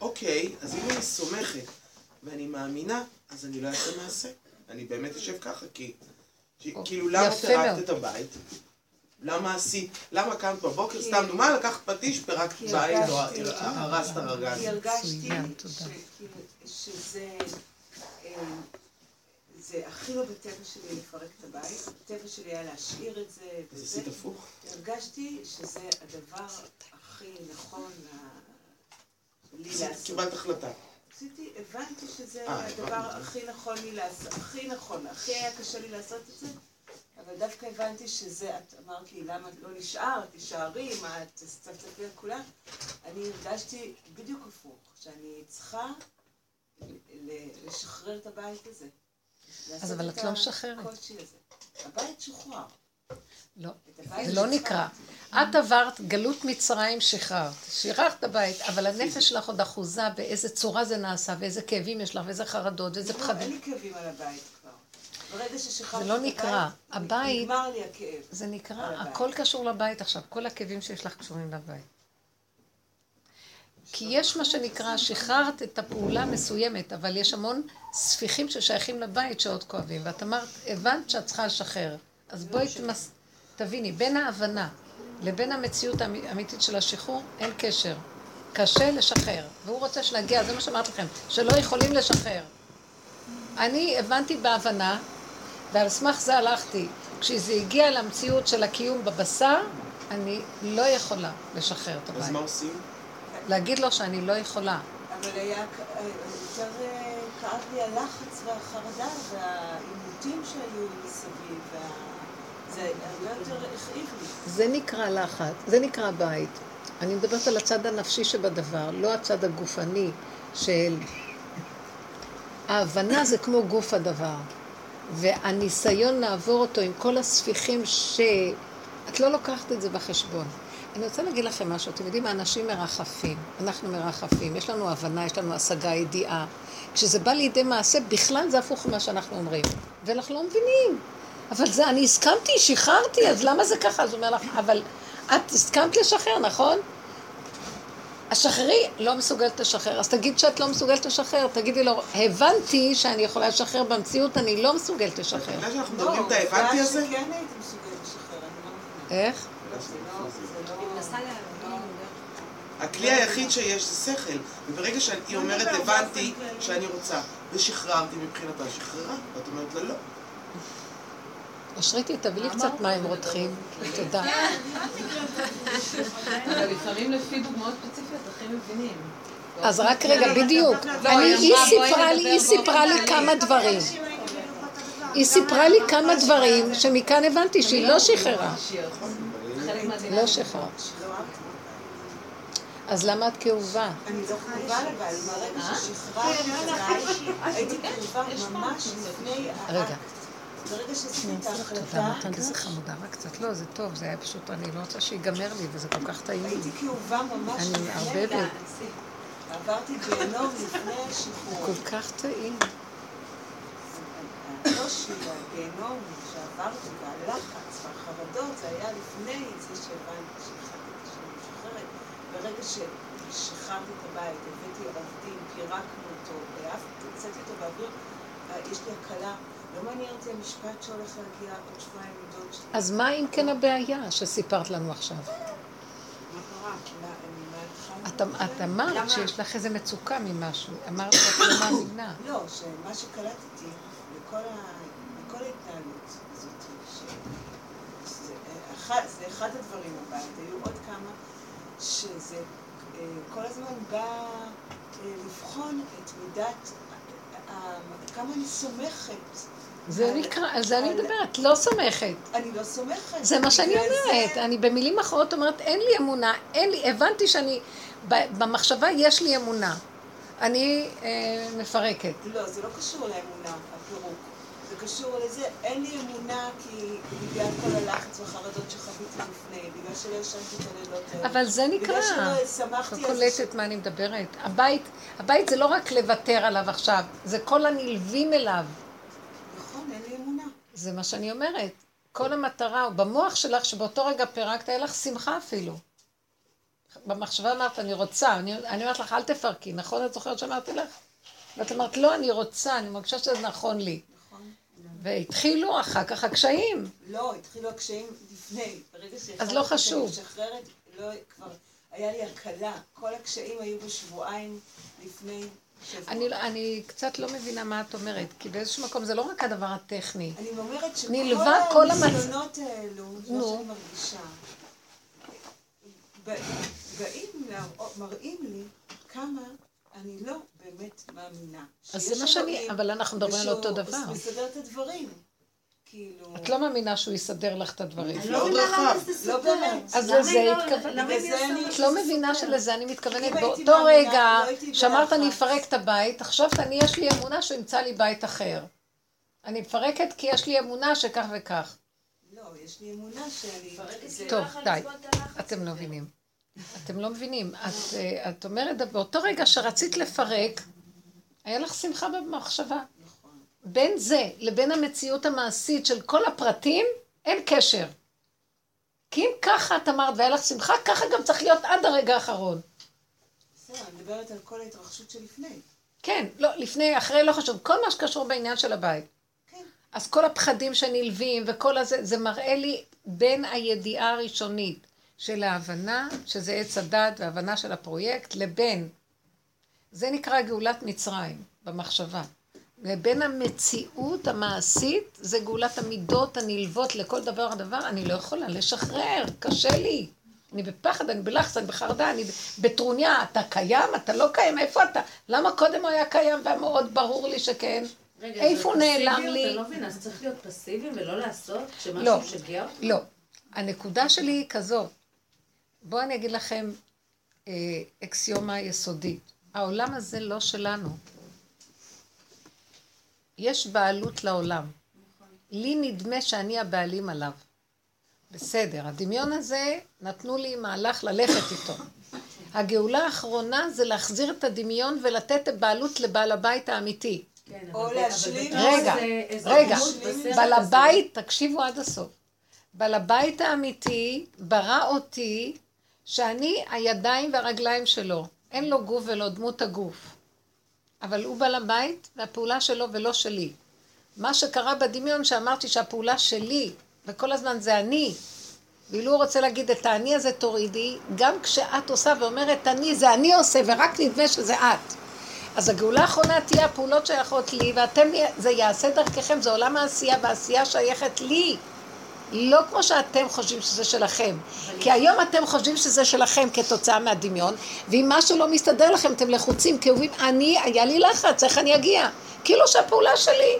אוקיי, אז אם אני סומכת ואני מאמינה, אז אני לא אעשה מעשה. אני באמת אשב ככה, כי, כי כאילו, למה. פירקת את הבית? למה עשית, למה קמת בבוקר, סתם דוגמה, לקחת פטיש, פירקת כי בית, או הרגשתי- הרסת כי רגליים. הרגשתי מצוין, תודה. שכאילו, שזה אה, זה הכי לא בטבע שלי לפרק את הבית, בטבע שלי היה להשאיר את זה אז. עשית הפוך? הרגשתי שזה הדבר הכי נכון לי לעשות. קיבלת החלטה. עשיתי, הבנתי שזה אה, הדבר. הכי נכון לי לעשות, הכי נכון, הכי היה קשה לי לעשות את זה, אבל דווקא הבנתי שזה, את אמרת לי, למה את לא נשארת, תישארי, מה, את תצטרפי לכולם? אני הרגשתי בדיוק הפוך, שאני צריכה לשחרר את הבית הזה. לעשות אבל את לא משחררת. הבית שוחרר. לא, זה לא. נקרא. את עברת גלות מצרים, שחררת. שחררת את הבית, אבל הנפש שלך עוד אחוזה באיזה צורה זה נעשה, ואיזה כאבים יש לך, ואיזה חרדות, ואיזה לא, אין פחדים. לי כאבים על הבית כבר. ברגע ששחררתי זה לא נקרא. הבית, נגמר לי הכאב. זה נקרא. הכל קשור לבית עכשיו, כל הכאבים שיש לך קשורים לבית. כי יש מה שנקרא, שחררת את הפעולה המסוימת, אבל יש המון ספיחים ששייכים לבית שעוד כואבים. ואת אמרת, הבנת שאת צריכה לשחרר. אז בואי תמס... תביני, בין ההבנה לבין המציאות האמ- האמיתית של השחרור, אין קשר. קשה לשחרר. והוא רוצה שנגיע, זה מה שאמרתי לכם, שלא יכולים לשחרר. אני הבנתי בהבנה, ועל סמך זה הלכתי. כשזה הגיע למציאות של הקיום בבשר, אני לא יכולה לשחרר את אז הבית. מה עושים? להגיד לו שאני לא יכולה. אבל היה אה, יותר אה, כאב לי הלחץ והחרדה והעימותים שהיו מסביב. וה- זה נקרא לחץ, זה נקרא בית. אני מדברת על הצד הנפשי שבדבר, לא הצד הגופני של... ההבנה זה כמו גוף הדבר, והניסיון לעבור אותו עם כל הספיחים ש... את לא לוקחת את זה בחשבון. אני רוצה להגיד לכם משהו, אתם יודעים, האנשים מרחפים, אנחנו מרחפים, יש לנו הבנה, יש לנו השגה, ידיעה. כשזה בא לידי מעשה, בכלל זה הפוך ממה שאנחנו אומרים, ואנחנו לא מבינים. אבל זה, אני הסכמתי, שחררתי, אז למה זה ככה? אז הוא אומר לך, אבל את הסכמת לשחרר, נכון? אז שחררי, לא מסוגלת לשחרר. אז תגיד שאת לא מסוגלת לשחרר, תגידי לו, הבנתי שאני יכולה לשחרר במציאות, אני לא מסוגלת לשחרר. אתה יודע שאנחנו לא, מדברים את ההבנתי הזה? שכן הייתי מסוגלת לשחרר, אני לא. איך? הכלי היחיד שיש זה שכל, וברגע שהיא אומרת הבנתי שאני רוצה, ושחררתי מבחינתה, שחררה, ואת אומרת לה לא. אושריתי, תביא לי קצת מים רותחים. תודה. אבל לפעמים לפי דוגמאות ספציפיות הכי מבינים. אז רק רגע, בדיוק. אני, היא סיפרה לי, היא סיפרה לי כמה דברים. היא סיפרה לי כמה דברים שמכאן הבנתי שהיא לא שחררה. חלק מהדינמיקה. לא שחררה. אז למה את כאובה? אני לא כאובה אבל, מהרגע ששחררתי את זה, הייתי כאובה ממש לפני. רגע. ברגע שעשיתי את תודה, ההחלטה, איזה חמודה, רק קצת. לא, זה טוב, זה היה פשוט, אני לא רוצה שיגמר לי, וזה כל כך טעים. הייתי כאובה ממש אני מערבבת. עברתי גיהנום לפני השחרור. כל כך טעים. הקושי והגיהנום שעברתי והלחץ והחרדות זה היה לפני זה שהבנתי שהחלטתי שאני משחררת. ברגע ששחררתי את הבית, הבאתי עובדים, פירקנו אותו, העפתי, יצאתי אותו באוויר, אה, יש לי הקלה. לא מעניין אותי המשפט שהולך להגיע עוד שבועיים מדוד שלי. אז מה אם כן הבעיה שסיפרת לנו עכשיו? מההתחלה את, אמרת שיש לך איזה מצוקה ממשהו. אמרת שאת לא מאמינה. לא, שמה שקלטתי. לכל ההתנהלות הזאת, זה אחד הדברים בבית, היו עוד כמה, שזה אה, כל הזמן בא אה, לבחון את מידת, כמה אני סומכת. זה נקרא, על זה אני מדברת, לא סומכת. אני לא סומכת. זה מה שאני אומרת. אני במילים אחרות אומרת, אין לי אמונה, אין לי, הבנתי שאני, במחשבה יש לי אמונה. אני אה, מפרקת. לא, זה לא קשור לאמונה, הפירוק. זה קשור לזה, אין לי אמונה כי בגלל כל הלחץ והחרדות שחוויתי לפני, בגלל שלא ישנתי את הלילות האלה. אבל זה נקרא. בגלל שלא את שמחתי זה. קולטת מה אני מדברת. הבית, הבית זה לא רק לוותר עליו עכשיו, זה כל הנלווים אליו. נכון, אין לי אמונה. זה מה שאני אומרת. כל המטרה, במוח שלך, שבאותו רגע פירקת, היה לך שמחה אפילו. במחשבה אמרת, אני רוצה, אני, אני אומרת לך, אל תפרקי, נכון? את זוכרת שאמרתי לך? ואת אמרת, לא, אני רוצה, אני מרגישה שזה נכון לי. נכון. והתחילו אחר כך הקשיים. לא, התחילו הקשיים לפני. ברגע שהחלטתי אז לא משחררת, לא, כבר היה לי הקלה. כל הקשיים היו בשבועיים לפני שבוע. אני, לא- אני קצת לא מבינה מה את אומרת, כי באיזשהו מקום זה לא רק הדבר הטכני. אני אומרת שכל הניסיונות האלו, מה. שאני מרגישה, באים, מראים לי כמה אני לא באמת מאמינה. אז זה מה שאני, אבל אנחנו מדברים על אותו דבר. מסדר את הדברים. כאילו... את לא מאמינה שהוא יסדר לך את הדברים. אני לא לא מבינה למה רחב. זה סותר. לא. אז לזה לא- אני- את לא מבינה שלזה אני מתכוונת. באותו רגע לא שאמרת אני. אפרק את הבית, עכשיו אני יש לי אמונה שימצא לי בית אחר. אני מפרקת כי יש לי אמונה שכך וכך. לא, יש לי אמונה שאני... זה- טוב, די. אתם לא מבינים. אתם לא מבינים. את, אה, את אומרת, באותו רגע שרצית לפרק, היה לך שמחה במחשבה. בין זה לבין המציאות המעשית של כל הפרטים, אין קשר. כי אם ככה את אמרת והיה לך שמחה, ככה גם צריך להיות עד הרגע האחרון. בסדר, אני מדברת על כל ההתרחשות שלפני. כן, לא, לפני, אחרי, לא חשוב. כל מה שקשור בעניין של הבית. כן. אז כל הפחדים שנלווים וכל הזה, זה מראה לי בין הידיעה הראשונית של ההבנה, שזה עץ הדת וההבנה של הפרויקט, לבין, זה נקרא גאולת מצרים במחשבה. לבין המציאות המעשית, זה גאולת המידות הנלוות לכל דבר ודבר, אני לא יכולה לשחרר, קשה לי. אני בפחד, אני בלחץ, אני בחרדה, אני בטרוניה, אתה קיים, אתה לא קיים, איפה אתה? למה קודם הוא היה קיים והיה מאוד ברור לי שכן? רגע, איפה הוא נעלם? לי? אני לא מבינה, אז צריך להיות פסיבי ולא לעשות כשמשהו לא. אותך? לא. הנקודה שלי היא כזאת. בואו אני אגיד לכם אה, אקסיומה יסודית. העולם הזה לא שלנו. יש בעלות לעולם. לי נדמה שאני הבעלים עליו. בסדר, הדמיון הזה, נתנו לי מהלך ללכת איתו. הגאולה האחרונה זה להחזיר את הדמיון ולתת בעלות לבעל הבית האמיתי. כן, או להשלים רגע, איזה- רגע, דמות בסרט בעל. הבית, תקשיבו עד הסוף. בעל הבית האמיתי ברא אותי שאני הידיים והרגליים שלו. אין לו גוף ולא דמות הגוף. אבל הוא בעל הבית והפעולה שלו ולא שלי. מה שקרה בדמיון שאמרתי שהפעולה שלי, וכל הזמן זה אני, ואילו הוא רוצה להגיד את האני הזה תורידי, גם כשאת עושה ואומרת אני, זה אני עושה ורק נדמה שזה את. אז הגאולה האחרונה תהיה הפעולות שייכות לי, ואתם, זה יעשה דרככם, זה עולם העשייה, והעשייה שייכת לי. לא כמו שאתם חושבים שזה שלכם. כי היום אתם חושבים שזה שלכם כתוצאה מהדמיון, ואם משהו לא מסתדר לכם, אתם לחוצים, כי אומרים, אני, היה לי לחץ, איך אני אגיע? כאילו שהפעולה שלי.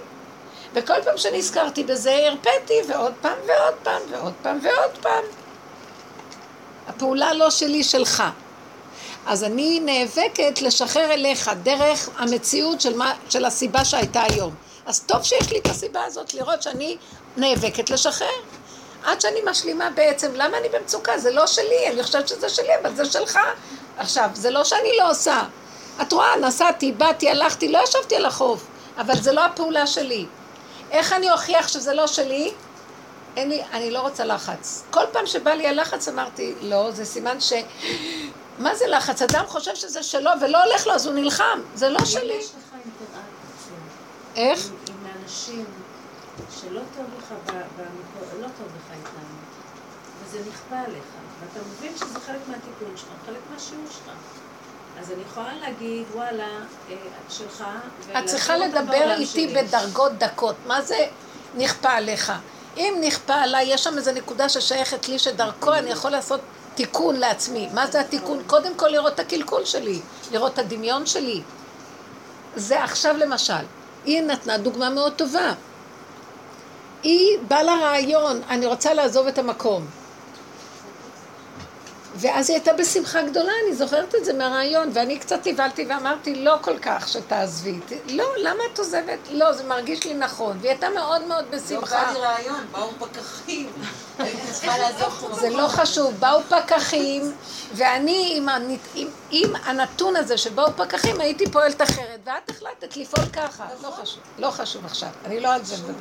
וכל פעם שנזכרתי בזה, הרפאתי, ועוד פעם ועוד פעם ועוד פעם ועוד פעם. הפעולה לא שלי, שלך. אז אני נאבקת לשחרר אליך דרך המציאות של, מה, של הסיבה שהייתה היום. אז טוב שיש לי את הסיבה הזאת לראות שאני נאבקת לשחרר. עד שאני משלימה בעצם, למה אני במצוקה? זה לא שלי, אני חושבת שזה שלי, אבל זה שלך. עכשיו, זה לא שאני לא עושה. את רואה, נסעתי, באתי, הלכתי, לא ישבתי על החוף, אבל זה לא הפעולה שלי. איך אני אוכיח שזה לא שלי? אין לי, אני לא רוצה לחץ. כל פעם שבא לי הלחץ אמרתי, לא, זה סימן ש... מה זה לחץ? אדם חושב שזה שלו ולא הולך לו, אז הוא נלחם. זה לא שלי. איך? עם- האנשים שלא טוב לך, במקום- לא טוב לך איתם, וזה נכפה עליך, ואתה מבין שזה חלק מהתיקון שלך, חלק מהשיעור שלך. אז אני יכולה להגיד, וואלה, אה, שלך, את צריכה לדבר איתי. בדרגות דקות. מה זה נכפה עליך? אם נכפה עליי, יש שם איזו נקודה ששייכת לי, שדרכו אני יכול לעשות תיקון לעצמי. מה זה התיקון? קודם כל לראות את הקלקול שלי, לראות את הדמיון שלי. זה עכשיו למשל. היא נתנה דוגמה מאוד טובה. היא באה לרעיון, אני רוצה לעזוב את המקום. ואז היא הייתה בשמחה גדולה, אני זוכרת את זה מהרעיון, ואני קצת נבהלתי ואמרתי, לא כל כך שתעזבי. לא, למה את עוזבת? לא, זה מרגיש לי נכון. והיא הייתה מאוד מאוד לא בשמחה. בא לי רעיון, באו פקחים. הייתי צריכה לעזוב את זה לא חשוב, באו פקחים, ואני עם, הנת... עם, עם הנתון הזה שבאו פקחים הייתי פועלת אחרת, ואת החלטת לפעול ככה. לא חשוב, לא חשוב עכשיו, אני לא על זה מדבר.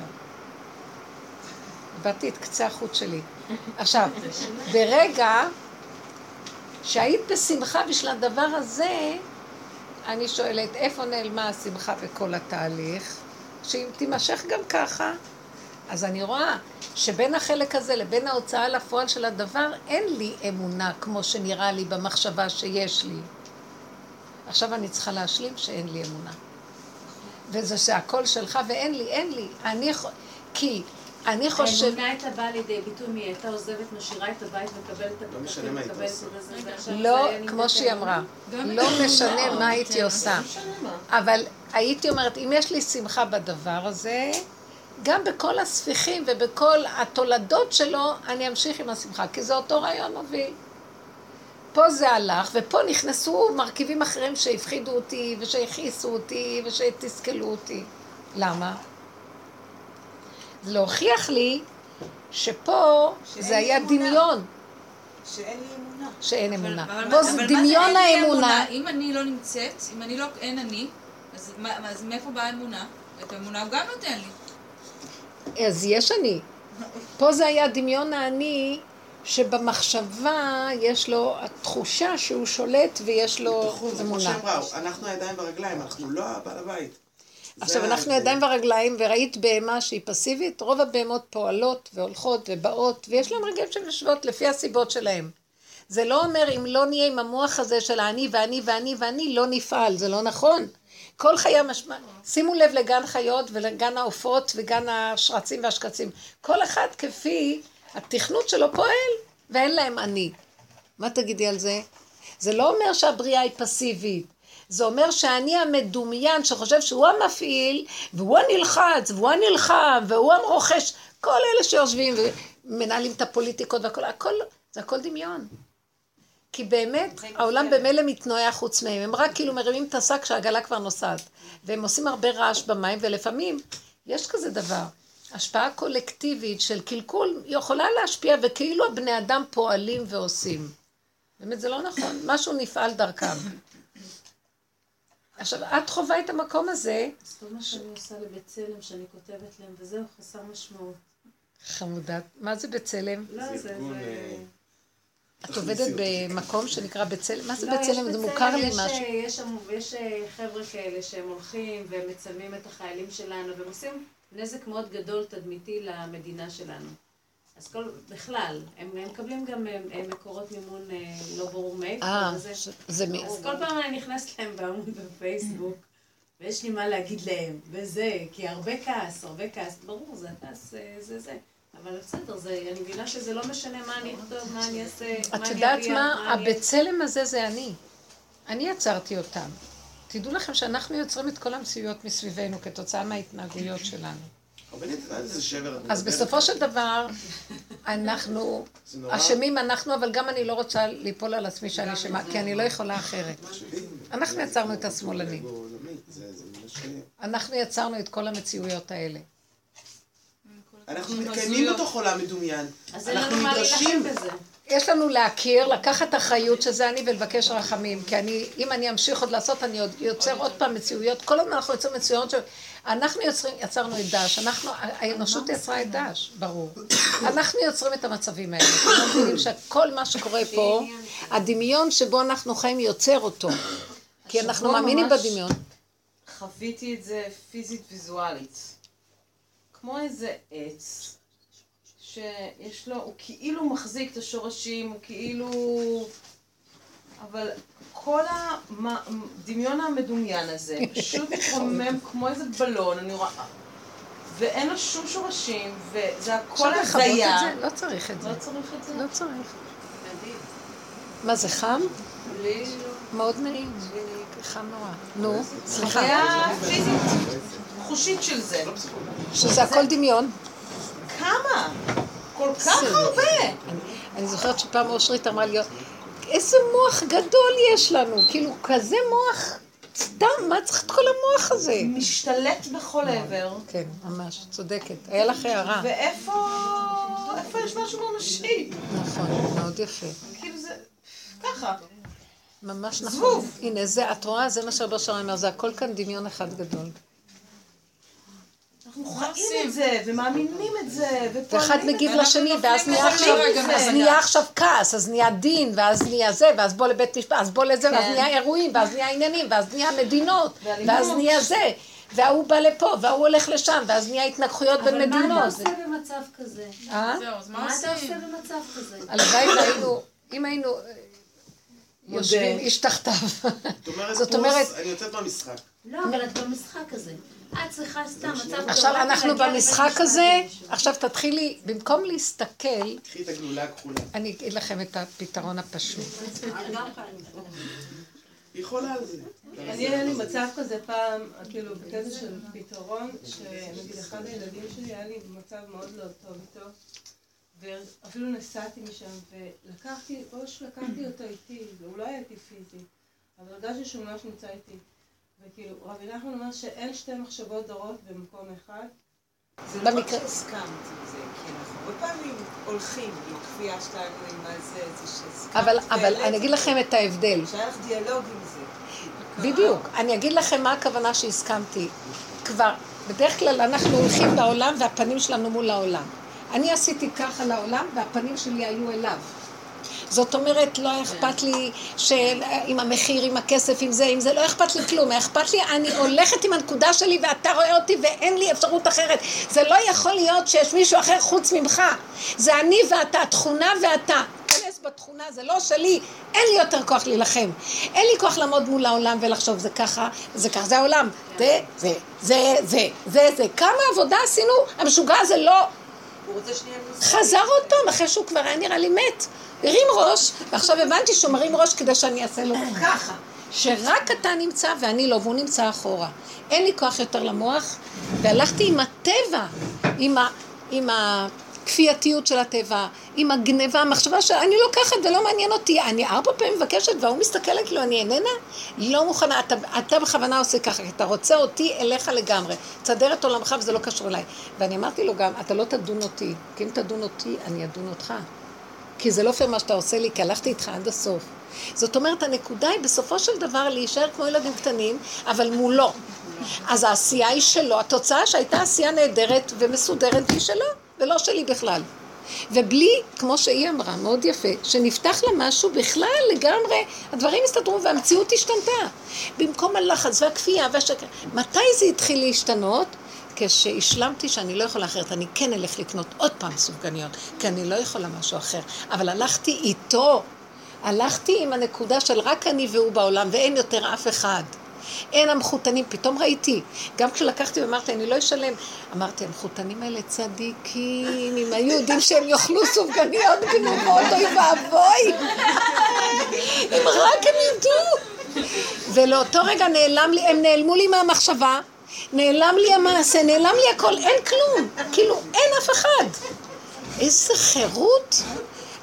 איבדתי את קצה החוט שלי. עכשיו, ברגע שהיית בשמחה בשביל הדבר הזה, אני שואלת, איפה נעלמה השמחה בכל התהליך? שאם תימשך גם ככה, אז אני רואה שבין החלק הזה לבין ההוצאה לפועל של הדבר, אין לי אמונה כמו שנראה לי במחשבה שיש לי. עכשיו אני צריכה להשלים שאין לי אמונה. וזה שהכל שלך ואין לי, אין לי. אני, ח- כי אני חושב... האמונה הייתה באה לידי ביטוי, מי הייתה עוזבת, משאירה את הבית, מקבלת את לא הפקקים, מקבלת. את זה, לא, כמו שהיא. אמרה, לא משנה מה הייתי עושה. אבל הייתי אומרת, אם יש לי שמחה בדבר הזה, גם בכל הספיחים ובכל התולדות שלו, אני אמשיך עם השמחה, כי זה אותו רעיון מוביל. פה זה הלך, ופה נכנסו מרכיבים אחרים שהפחידו אותי, ושהכעיסו אותי, ושתסכלו אותי. למה? זה להוכיח לי שפה זה היה אמונה. דמיון, שאין לי אמונה. שאין אבל- אמונה. אבל פה מה- זה אבל דמיון לי האמונה. אם אני לא נמצאת, אם אני לא, אין אני, אז מה- אז מאיפה באה האמונה? את האמונה הוא גם נותן לי. אז יש אני. פה זה היה דמיון האני, שבמחשבה יש לו התחושה שהוא שולט ויש לו זה כמו אמונה. שאמרה, אנחנו הידיים והרגליים, אנחנו לא הבעל הבית. עכשיו, זה אנחנו ידיים ורגליים, וראית בהמה שהיא פסיבית, רוב הבהמות פועלות והולכות ובאות, ויש להם רגעים שהן יושבות לפי הסיבות שלהם. זה לא אומר אם לא נהיה עם המוח הזה של האני ואני ואני ואני, לא נפעל, זה לא נכון. כל חיי המשמע... שימו לב לגן חיות ולגן העופות וגן השרצים והשקצים. כל אחד כפי התכנות שלו פועל, ואין להם אני. מה תגידי על זה? זה לא אומר שהבריאה היא פסיבית. זה אומר שאני המדומיין שחושב שהוא המפעיל, והוא הנלחץ, והוא הנלחם, והוא הרוכש. כל אלה שיושבים ומנהלים את הפוליטיקות והכל, הכל, זה הכל דמיון. כי באמת, העולם במילא מתנועע חוץ מהם. הם רק כאילו מרימים את השק כשהעגלה כבר נוסעת. והם עושים הרבה רעש במים, ולפעמים יש כזה דבר. השפעה קולקטיבית של קלקול יכולה להשפיע, וכאילו הבני אדם פועלים ועושים. באמת זה לא נכון, משהו נפעל דרכם. עכשיו, את חווה את המקום הזה, אז כל מה שאני עושה לבצלם, שאני כותבת להם, וזהו, חסר משמעות. חמודת, מה זה בצלם? לא, זה אה, את עובדת במקום שנקרא בצלם? מה זה לא, בצלם? זה מוכר לי יש, משהו. אה, יש, יש אה, חבר'ה כאלה שהם הולכים והם מצלמים את החיילים שלנו, והם עושים נזק מאוד גדול תדמיתי למדינה שלנו. אז כל, בכלל, הם הם מקבלים גם אה, אה, מקורות מימון אה, לא ברור מאיפה, זה מ... אז כל פעם אני נכנסת להם בעמוד בפייסבוק, ויש לי מה להגיד להם, וזה, כי הרבה כעס, הרבה כעס, ברור, זה הכעס, זה זה. אבל בסדר, זה, אני מבינה שזה לא משנה מה אני אכתוב, מה אני אעשה, מה את אני יודעת אביע, מה? אני- הבצלם הזה זה אני. אני יצרתי אותם. תדעו לכם שאנחנו יוצרים את כל המציאויות מסביבנו כתוצאה מההתנהגויות שלנו. אבל איזה שבר אז? בסופו של דבר, אנחנו. אשמים אנחנו, אבל גם אני לא רוצה ליפול על עצמי שאני אשמה, כי אני לא יכולה אחרת. אנחנו יצרנו את השמאלנים. אנחנו יצרנו את כל המציאויות האלה. אנחנו מתקיימים בתוך עולם מדומיין. אז אין אנחנו לנו מה נדרשים. להילחם בזה. יש לנו להכיר, לקחת אחריות שזה אני ולבקש רחמים. כי אני, אם אני אמשיך עוד לעשות, אני עוד יוצר עוד פעם מציאויות. כל הזמן אנחנו יוצרים מציאויות ש... אנחנו יוצרים, יצרנו את דאעש, אנחנו, האנושות יצרה את דאעש, ברור. אנחנו יוצרים את המצבים האלה. לא מבינים שכל מה שקורה פה, הדמיון שבו אנחנו חיים יוצר אותו. כי אנחנו מאמינים בדמיון. חוויתי את זה פיזית ויזואלית. כמו איזה עץ, שיש לו, הוא כאילו מחזיק את השורשים, הוא כאילו... אבל כל הדמיון המדומיין הזה פשוט מתרומם כמו איזה בלון, אני רואה... ואין לו שום שורשים, וזה הכל הזיה. זה? לא צריך את זה. לא צריך את זה? לא צריך. מה זה חם? לי מאוד נעים. חם נורא. נו, סליחה. חוויה פיזית, חושית של זה. שזה הכל דמיון. כמה? כל כך זה- הרבה. אני זוכרת שפעם אושרית אמרה לי, איזה מוח גדול יש לנו, כאילו כזה מוח, סתם, מה צריך את כל המוח הזה? משתלט בכל עבר. כן, ממש, צודקת. היה לך הערה. ואיפה איפה יש משהו ממשי? נכון, מאוד יפה. כאילו זה ככה. ממש נכון. זבוב. הנה, זה, את רואה, זה מה שרבו שלום אומר, זה הכל כאן דמיון אחד גדול. אנחנו חיים? את זה, ומאמינים את זה, ופועלים ואחד את זה. מגיב לשני, ואז נהיה עכשיו, אז. נהיה עכשיו כעס, אז נהיה דין, ואז נהיה זה, ואז בוא לבית משפט, אז בוא לזה, ואז כן. נהיה אירועים, ואז נהיה עניינים, ואז נהיה מדינות, ואלימות. ואז נהיה זה, וההוא בא לפה, וההוא הולך לשם, ואז נהיה התנגחויות בין אבל מה מדינות. אתה עושה במצב כזה? אה? זהו, אז מה מה אתה עושה? במצב כזה? הלוואי והיינו, אם היינו אה, יושבים איש תחתיו. זאת אומרת- אני יוצאת מהמשחק. לא, אבל את במשחק הזה. את צריכה סתם מצב עכשיו אנחנו במשחק הזה. עכשיו תתחילי, במקום להסתכל, קחי את הגלולה הכחולה. אני אגיד לכם את הפתרון הפשוט. היא יכולה על זה. אני היה לי מצב כזה פעם, כאילו בקטע של פתרון, שנגיד אחד הילדים שלי היה לי במצב מאוד לא טוב איתו, ואפילו נסעתי משם, ולקחתי, ראש לקחתי אותו איתי, והוא לא היה איתי פיזי, אבל הרגשתי שהוא ממש נמצא איתי. וכאילו, רבי נחמן אומר שאין שתי מחשבות זרות במקום אחד. זה לא רק שהסכמת עם זה, כי אנחנו הרבה פעמים הולכים עם כפייה שלנו, עם מה זה, זה שהסכמת. אבל, אבל אני אגיד לכם את ההבדל. שהיה לך דיאלוג עם זה. בדיוק. אני אגיד לכם מה הכוונה שהסכמתי. כבר, בדרך כלל אנחנו הולכים בעולם והפנים שלנו מול העולם. אני עשיתי ככה לעולם והפנים שלי היו אליו. זאת אומרת, לא אכפת לי של, עם המחיר, עם הכסף, עם זה, עם זה, לא אכפת לי כלום. אכפת לי, אני הולכת עם הנקודה שלי ואתה רואה אותי ואין לי אפשרות אחרת. זה לא יכול להיות שיש מישהו אחר חוץ ממך. זה אני ואתה, תכונה ואתה. תיכנס בתכונה, זה לא שלי, אין לי יותר כוח להילחם. אין לי כוח לעמוד מול העולם ולחשוב, זה ככה, זה ככה, זה העולם. זה, זה, זה, זה, זה, זה. כמה עבודה עשינו, המשוגע הזה לא... חזר עוד פעם, אחרי שהוא כבר היה נראה לי מת. הרים ראש, ועכשיו הבנתי שהוא מרים ראש כדי שאני אעשה לו ככה. שרק אתה נמצא ואני לא, והוא נמצא אחורה. אין לי כוח יותר למוח, והלכתי עם הטבע, עם, ה, עם הכפייתיות של הטבע, עם הגניבה, המחשבה שאני לוקחת ולא מעניין אותי. אני ארבע פעמים מבקשת והוא מסתכל כאילו אני איננה? לא מוכנה, אתה, אתה בכוונה עושה ככה, אתה רוצה אותי אליך לגמרי. תסדר את עולמך וזה לא קשור אליי. ואני אמרתי לו גם, אתה לא תדון אותי, כי אם תדון אותי, אני אדון אותך. כי זה לא פייר מה שאתה עושה לי, כי הלכתי איתך עד הסוף. זאת אומרת, הנקודה היא בסופו של דבר להישאר כמו ילדים קטנים, אבל מולו. אז העשייה היא שלו, התוצאה שהייתה עשייה נהדרת ומסודרת היא שלו, ולא שלי בכלל. ובלי, כמו שהיא אמרה, מאוד יפה, שנפתח לה משהו בכלל לגמרי, הדברים הסתדרו והמציאות השתנתה. במקום הלחץ והכפייה והשקר. מתי זה התחיל להשתנות? כשהשלמתי שאני לא יכולה אחרת, אני כן אלך לקנות עוד פעם סופגניות, כי אני לא יכולה משהו אחר. אבל הלכתי איתו, הלכתי עם הנקודה של רק אני והוא בעולם, ואין יותר אף אחד. אין המחותנים, פתאום ראיתי, גם כשלקחתי ואמרתי, אני לא אשלם, אמרתי, המחותנים האלה צדיקים, אם היו יודעים שהם יאכלו סופגניות גנובות, אוי ואבוי, אם רק הם ידעו. ולאותו רגע נעלם לי, הם נעלמו לי מהמחשבה, נעלם לי המעשה, נעלם לי הכל, אין כלום, כאילו אין אף אחד. איזה חירות.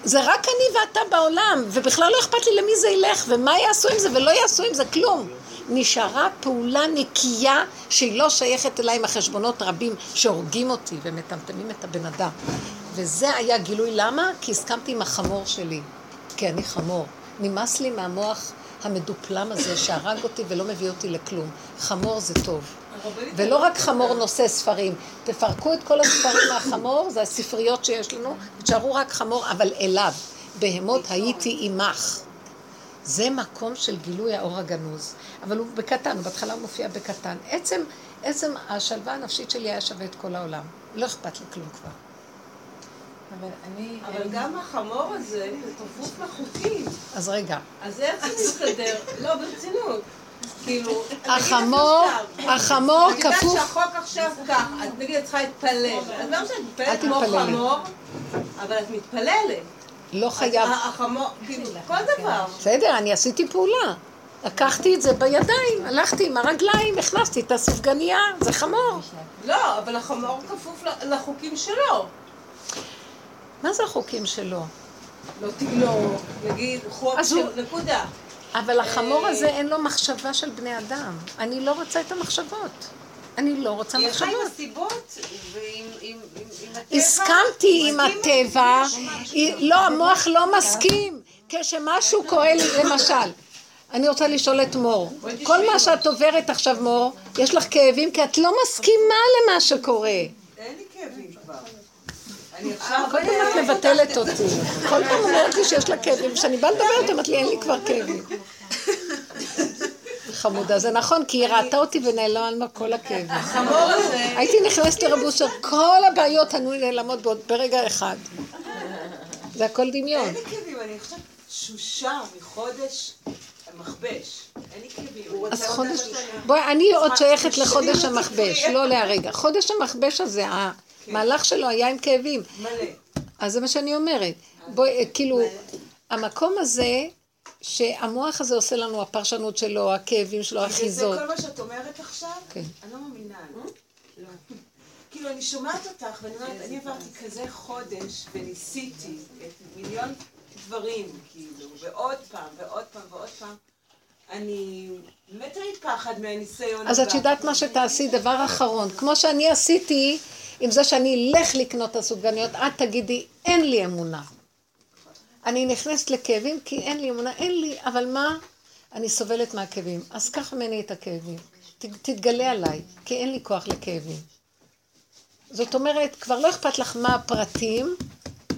זה רק אני ואתה בעולם, ובכלל לא אכפת לי למי זה ילך, ומה יעשו עם זה ולא יעשו עם זה כלום. נשארה פעולה נקייה שהיא לא שייכת אליי עם החשבונות רבים שהורגים אותי ומטמטמים את הבן אדם. וזה היה גילוי למה? כי הסכמתי עם החמור שלי. כי אני חמור. נמאס לי מהמוח המדופלם הזה שהרג אותי ולא מביא אותי לכלום. חמור זה טוב. ולא רק חמור נושא ספרים, תפרקו את כל הספרים מהחמור, זה הספריות שיש לנו, תשארו רק חמור, אבל אליו. בהמות הייתי עמך. זה מקום של גילוי האור הגנוז. אבל הוא בקטן, הוא בהתחלה מופיע בקטן. עצם, עצם השלווה הנפשית שלי היה שווה את כל העולם. לא אכפת לי כלום כבר. אבל אני... אבל גם החמור הזה, הוא כפוף לחוקים. אז רגע. אז איך זה מסתדר? לא, ברצינות. כאילו, החמור, החמור כפוף... אני יודעת שהחוק עכשיו כך, את נגיד את צריכה להתפלל. אז למה שאת מתפללת כמו חמור, אבל את מתפללת. לא חייב. החמור, כאילו, כל דבר. בסדר, אני עשיתי פעולה. לקחתי את זה בידיים, הלכתי עם הרגליים, הכנסתי את הסופגניה, זה חמור. לא, אבל החמור כפוף לחוקים שלו. מה זה החוקים שלו? לא תגנוב, נגיד, חוק של נקודה. אבל החמור הזה אין לו מחשבה של בני אדם. אני לא רוצה את המחשבות. אני לא רוצה מחשבות. היא עם הסיבות ועם הטבע. הסכמתי עם הטבע. לא, המוח לא מסכים. כשמשהו קורה לי, למשל, אני רוצה לשאול את מור. כל מה שאת עוברת עכשיו, מור, יש לך כאבים כי את לא מסכימה למה שקורה. אין לי כאבים כבר. כל פעם את מבטלת אותי. כל פעם אומרת לי שיש לה כאבים. כשאני באה לדבר איתה, אמרת לי, אין לי כבר כאבים. חמודה, זה נכון, כי היא ראתה אותי ונעלמה כל הכאבים. החמור הזה... הייתי נכנסת לרב אושר, כל הבעיות היו נעלמות ברגע אחד. זה הכל דמיון. אין לי כאבים, אני חושבת תשושה מחודש מכבש. אין לי כאבים. אז חודש... בואי, אני עוד שייכת לחודש המכבש, לא להרגע. חודש המכבש הזה, המהלך שלו היה עם כאבים. מלא. אז זה מה שאני אומרת. בואי, כאילו, המקום הזה... שהמוח הזה עושה לנו, הפרשנות שלו, הכאבים שלו, האחיזות. זה כל מה שאת אומרת עכשיו, כן. אני לא מאמינה. לא. כאילו, אני שומעת אותך, ואני אומרת, אני עברתי כזה חודש, וניסיתי את מיליון דברים, כאילו, ועוד פעם, ועוד פעם, ועוד פעם. אני מתה מפחד מהניסיון אז את יודעת מה שתעשי, דבר אחרון. כמו שאני עשיתי עם זה שאני אלך לקנות את הסופגניות, את תגידי, אין לי אמונה. אני נכנסת לכאבים כי אין לי אמונה, אין לי, אבל מה? אני סובלת מהכאבים. אז קח ממני את הכאבים. תתגלה עליי, כי אין לי כוח לכאבים. זאת אומרת, כבר לא אכפת לך מה הפרטים,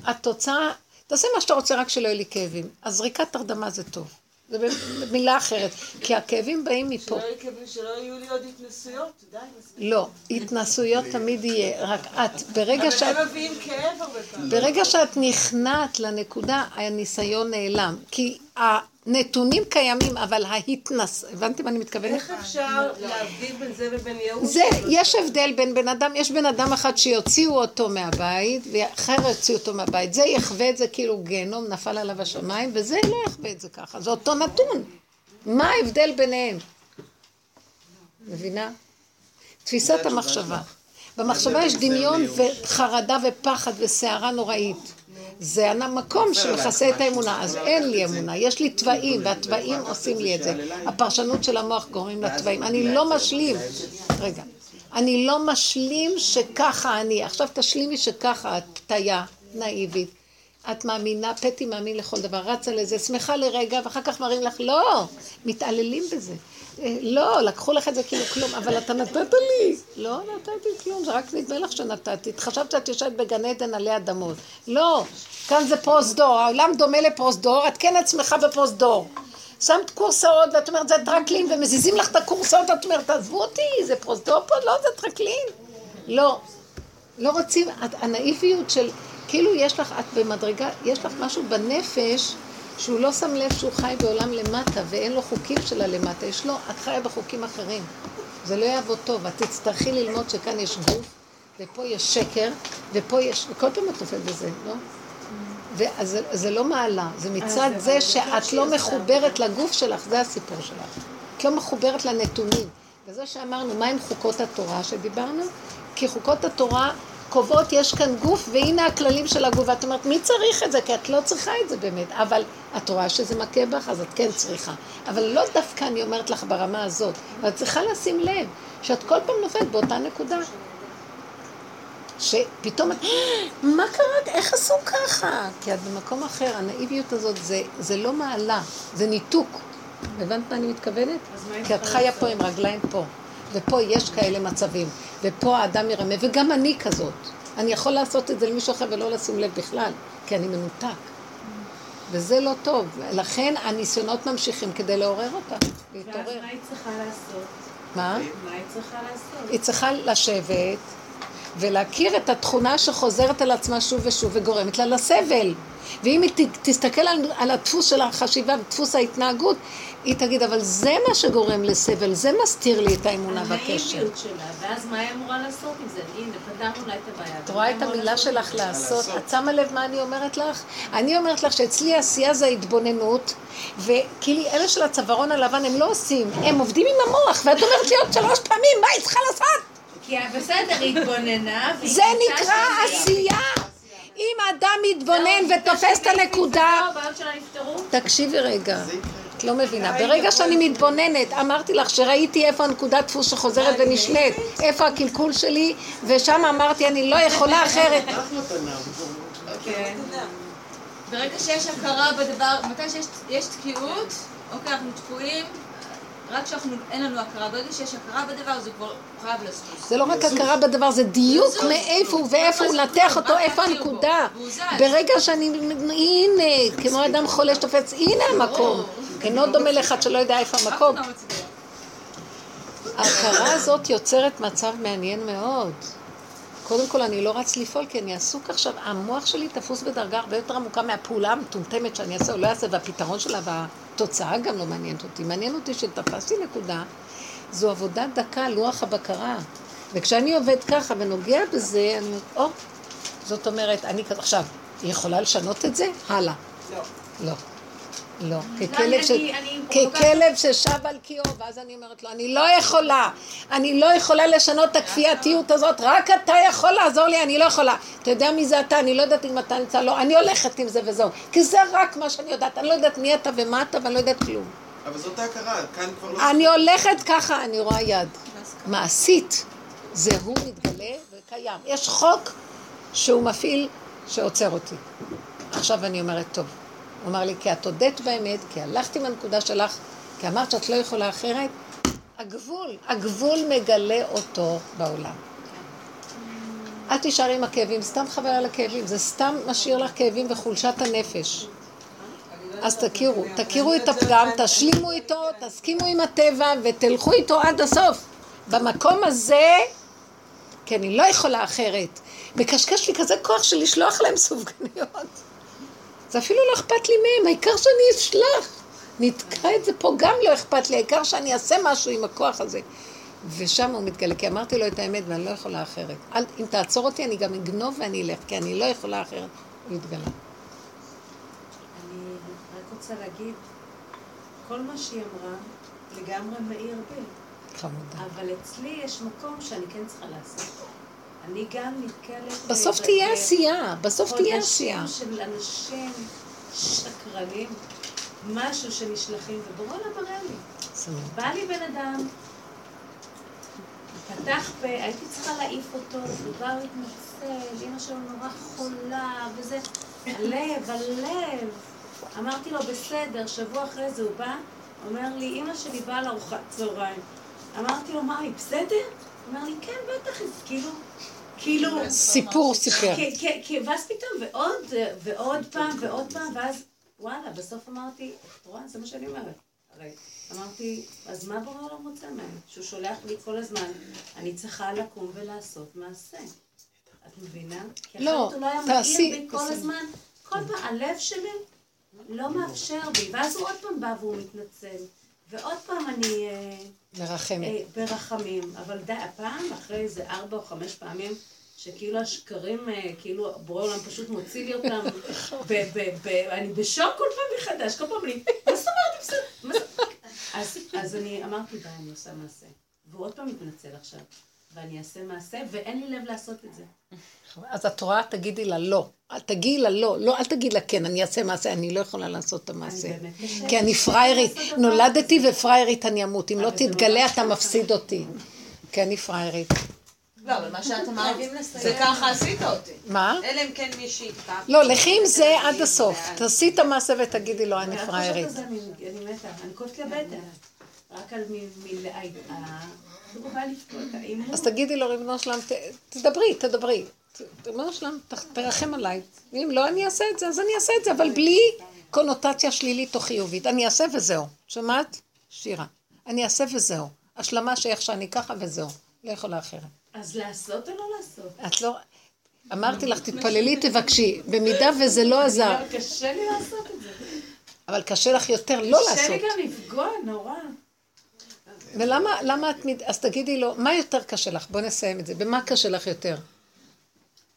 התוצאה, תעשה מה שאתה רוצה רק שלא יהיו לי כאבים. אז זריקת הרדמה זה טוב. זה במילה אחרת, כי הכאבים באים מפה. שלא יהיו לי עוד התנסויות, די, מספיק. לא, התנסויות תמיד יהיה, רק את, ברגע שאת... אבל הם מביאים כאב הרבה פעמים. ברגע שאת נכנעת לנקודה, הניסיון נעלם. כי הנתונים קיימים, אבל ההתנס... הבנתם מה אני מתכוונת? איך אפשר להבדיל בין זה ובין ייאוש? זה, יש הבדל בין בן אדם, יש בן אדם אחד שיוציאו אותו מהבית, ואחר יוציאו אותו מהבית. זה יחווה את זה כאילו גיהנום נפל עליו השמיים, וזה לא יחווה את זה ככה. זה אותו נתון. מה ההבדל ביניהם? מבינה? תפיסת המחשבה. במחשבה יש דמיון וחרדה ופחד וסערה נוראית. זה המקום שמכסה את האמונה, אז אין לי אמונה, יש לי תוואים, והתוואים עושים לי את זה. הפרשנות של המוח גורמים לתוואים. אני לא משלים, רגע, אני לא משלים שככה אני. עכשיו תשלימי שככה את פתיה, נאיבית. את מאמינה, פטי מאמין לכל דבר, רצה לזה, שמחה לרגע, ואחר כך מראים לך, לא, מתעללים בזה. לא, לקחו לך את זה כאילו כלום, אבל אתה נתת לי. לא נתתי כלום, זה רק נדמה לך שנתתי. חשבת שאת יושבת בגן עדן עלי אדמות. לא, כאן זה פרוזדור, העולם דומה לפרוזדור, את כן עצמך בפרוזדור. שמת קורסאות ואת אומרת זה טרקלין ומזיזים לך את הקורסאות, את אומרת תעזבו אותי, זה פרוזדור פה, לא זה טרקלין. לא, לא רוצים, את- הנאיביות של, כאילו יש לך, את במדרגה, יש לך משהו בנפש שהוא לא שם לב שהוא חי בעולם למטה ואין לו חוקים של הלמטה, יש לו, את חיה בחוקים אחרים. זה לא יעבוד טוב, את תצטרכי ללמוד שכאן יש גוף, ופה יש שקר, ופה יש, וכל פעם את נופלת בזה, לא? ואז זה, זה לא מעלה, זה מצד אבל זה זה שאת מצד לא מחוברת לגוף שלך, זה הסיפור שלך. את לא מחוברת לנתונים. וזה שאמרנו, מה עם חוקות התורה שדיברנו? כי חוקות התורה קובעות, יש כאן גוף, והנה הכללים של הגוף. ואת אומרת, מי צריך את זה? כי את לא צריכה את זה באמת. אבל את רואה שזה מכה בך, אז את כן צריכה. אבל לא דווקא אני אומרת לך ברמה הזאת. ואת צריכה לשים לב, שאת כל פעם נופלת באותה נקודה. שפתאום את, מה קרה? איך עשו ככה? כי את במקום אחר, הנאיביות הזאת זה, זה לא מעלה, זה ניתוק. הבנת מה אני מתכוונת? כי את חיה? פה עם רגליים פה, ופה יש כאלה מצבים, ופה האדם ירמה, וגם אני כזאת. אני יכול לעשות את זה למישהו אחר ולא לשים לב בכלל, כי אני מנותק. וזה לא טוב. לכן הניסיונות ממשיכים כדי לעורר אותה, ואז להתעורר. מה היא צריכה לעשות? מה? מה היא צריכה לעשות? היא צריכה לשבת ולהכיר את התכונה שחוזרת על עצמה שוב ושוב וגורמת לה לסבל. ואם היא ת- תסתכל על, על הדפוס של החשיבה ודפוס ההתנהגות, היא תגיד, אבל זה מה שגורם לסבל, זה מסתיר לי את האמונה והקשר. הנאיביות שלה, ואז מה היא אמורה לעשות עם זה? הנה, פתרנו לה את הבעיה. את רואה את המילה שלך לעשות? את שמה לב מה אני אומרת לך? אני אומרת לך שאצלי העשייה זה ההתבוננות, וכאילו אלה של הצווארון הלבן הם לא עושים, הם עובדים עם המוח, ואת אומרת לי עוד שלוש פעמים, מה היא צריכה לעשות? כי בסדר, היא התבוננה, זה נקרא עשייה. אם האדם מתבונן זהו, ותופס את שהיא הנקודה... תקשיבי רגע, את לא מבינה. ברגע שאני מתבוננת, אמרתי לך שראיתי איפה הנקודת דפוס שחוזרת ונשנית, איפה הקלקול שלי, ושם אמרתי, אני לא יכולה אחרת. כן. ברגע שיש הכרה בדבר, מתי שיש יש תקיעות, אוקיי, אנחנו תקועים, רק כשאנחנו, אין לנו הכרה, ברגע שיש הכרה בדבר זה כבר חייב לזוז. זה לא רק הכרה בדבר, זה דיוק. מאיפה הוא ואיפה הוא, לנתח אותו, איפה. הנקודה. ברגע שאני, הנה, כמו אדם חולה שתופס, הנה המקום. אינו דומה לאחד שלא יודע איפה המקום. לא. ההכרה הזאת יוצרת מצב מעניין מאוד. קודם כל, אני לא רץ לפעול, כי אני עסוק עכשיו, המוח שלי תפוס בדרגה הרבה יותר עמוקה מהפעולה המטומטמת שאני אעשה או לא אעשה, והפתרון שלה והתוצאה גם לא מעניינת אותי. מעניין אותי שתפסתי נקודה, זו עבודה דקה, לוח הבקרה. וכשאני עובד ככה ונוגע בזה, אני אומרת, או, זאת אומרת, אני עכשיו, היא יכולה לשנות את זה? הלאה. לא. לא. לא. ככלב, ש... אני- אני ככלב ששב על קיאו, ואז אני אומרת לו, אני לא יכולה, אני לא יכולה לשנות את הכפייתיות הזאת, רק אתה יכול לעזור לי, אני לא יכולה. אתה יודע מי זה אתה, אני לא יודעת אם אתה נמצא, לא, אני הולכת עם זה וזהו. כי זה רק מה שאני יודעת, אני לא יודעת מי אתה ומה אתה, ואני לא יודעת כלום. אבל זאת ההכרה, כאן כבר לא... אני הולכת ככה, אני רואה יד. מעשית, זה הוא מתגלה וקיים. יש חוק שהוא מפעיל שעוצר אותי. עכשיו אני אומרת, טוב. הוא אמר לי, כי את הודית באמת, כי הלכת עם הנקודה שלך, כי אמרת שאת לא יכולה אחרת, הגבול, הגבול מגלה אותו בעולם. אל תישארי עם הכאבים, סתם חבל על הכאבים, זה סתם משאיר לך כאבים וחולשת הנפש. אז תכירו, תכירו את הפגם, תשלימו איתו, תסכימו עם הטבע ותלכו איתו עד הסוף. במקום הזה, כי אני לא יכולה אחרת. מקשקש לי כזה כוח של לשלוח להם סופגניות. זה אפילו לא אכפת לי מהם, העיקר שאני אשלח. נתקע את זה פה, גם לא אכפת לי, העיקר שאני אעשה משהו עם הכוח הזה. ושם הוא מתגלה, כי אמרתי לו את האמת ואני לא יכולה אחרת. אל, אם תעצור אותי, אני גם אגנוב ואני אלך, כי אני לא יכולה אחרת. הוא יתגלה. אני רק רוצה להגיד, כל מה שהיא אמרה לגמרי מאיר בי, חמודה. אבל אצלי יש מקום שאני כן צריכה לעשות. אני גם נתקלת... בסוף תהיה עשייה, בסוף תהיה עשייה. של אנשים שקרנים, משהו שנשלחים, ובורא לה מראה לי. בא לי בן אדם, פתח פה, הייתי צריכה להעיף אותו, הוא בא להתנצל, אמא שלו נורא חולה, וזה, הלב, הלב. אמרתי לו, בסדר, שבוע אחרי זה הוא בא, אומר לי, אמא שלי באה לארוחת צהריים. אמרתי לו, מה, היא בסדר? אומר לי, כן, בטח, כאילו, כאילו... סיפור סיפר. כי- כי- ואז פתאום, ועוד, ועוד פעם, ועוד פעם, ואז, וואלה, בסוף אמרתי, את רואה, זה מה שאני אומרת. הרי אמרתי, אז מה בורא העולם רוצה ממני? שהוא שולח לי כל הזמן, אני צריכה לקום ולעשות מעשה. את מבינה? כי לא, אחרת הוא לא היה תעשי- בי כל. הזמן. כל פעם, הלב שלי לא מאפשר בי. ואז הוא עוד פעם בא והוא מתנצל. ועוד פעם אני אה, מרחמת. אה, ברחמים. אבל די, הפעם, אחרי איזה ארבע או חמש פעמים, שכאילו השקרים, אה, כאילו בורא עולם פשוט מוציא לי אותם, ב- ב- ב- אני בשוק כל פעם מחדש, כל פעם אני, מה זאת אומרת, בסדר, אז אני אמרתי, די, אני עושה מעשה. והוא עוד פעם מתנצל עכשיו, ואני אעשה מעשה, ואין לי לב לעשות את זה. אז את רואה, תגידי לה לא. אל תגידי לה לא. לא, אל תגיד לה כן, אני אעשה מעשה, אני לא יכולה לעשות את המעשה. אני. כי אני דבר נולדתי ופריירית אני אמות. אם לא אבל זה תתגלה, אתה. מפסיד אותי. כי אני פריירית. לא, אבל מה שאת אמרת. זה ככה עשית אותי. מה? אלא אם כן מישהי יתקע. לא, לכי עם זה עד הסוף. תעשי את המעשה ותגידי לו, אני. חושבת על זה, אני אני מתה, אני כואבת לי הבטן. רק על מ... אז תגידי לו, ריבונו שלם, תדברי, תדברי. ריבונו שלם, תרחם עליי. ואם לא, אני אעשה את זה, אז אני אעשה את זה, אבל בלי קונוטציה שלילית או חיובית. אני אעשה וזהו. שומעת? שירה. אני אעשה וזהו. השלמה שאיך שאני ככה וזהו. לא יכולה אחרת. אז לעשות או לא לעשות? את לא... אמרתי לך, תתפללי, תבקשי. במידה וזה לא עזר, קשה לי לעשות את זה. אבל קשה לך יותר לא קשה לי לעשות. גם לפגוע, נורא. ולמה למה את... מת- אז תגידי לו, מה יותר קשה לך? בוא נסיים את זה. במה קשה לך יותר?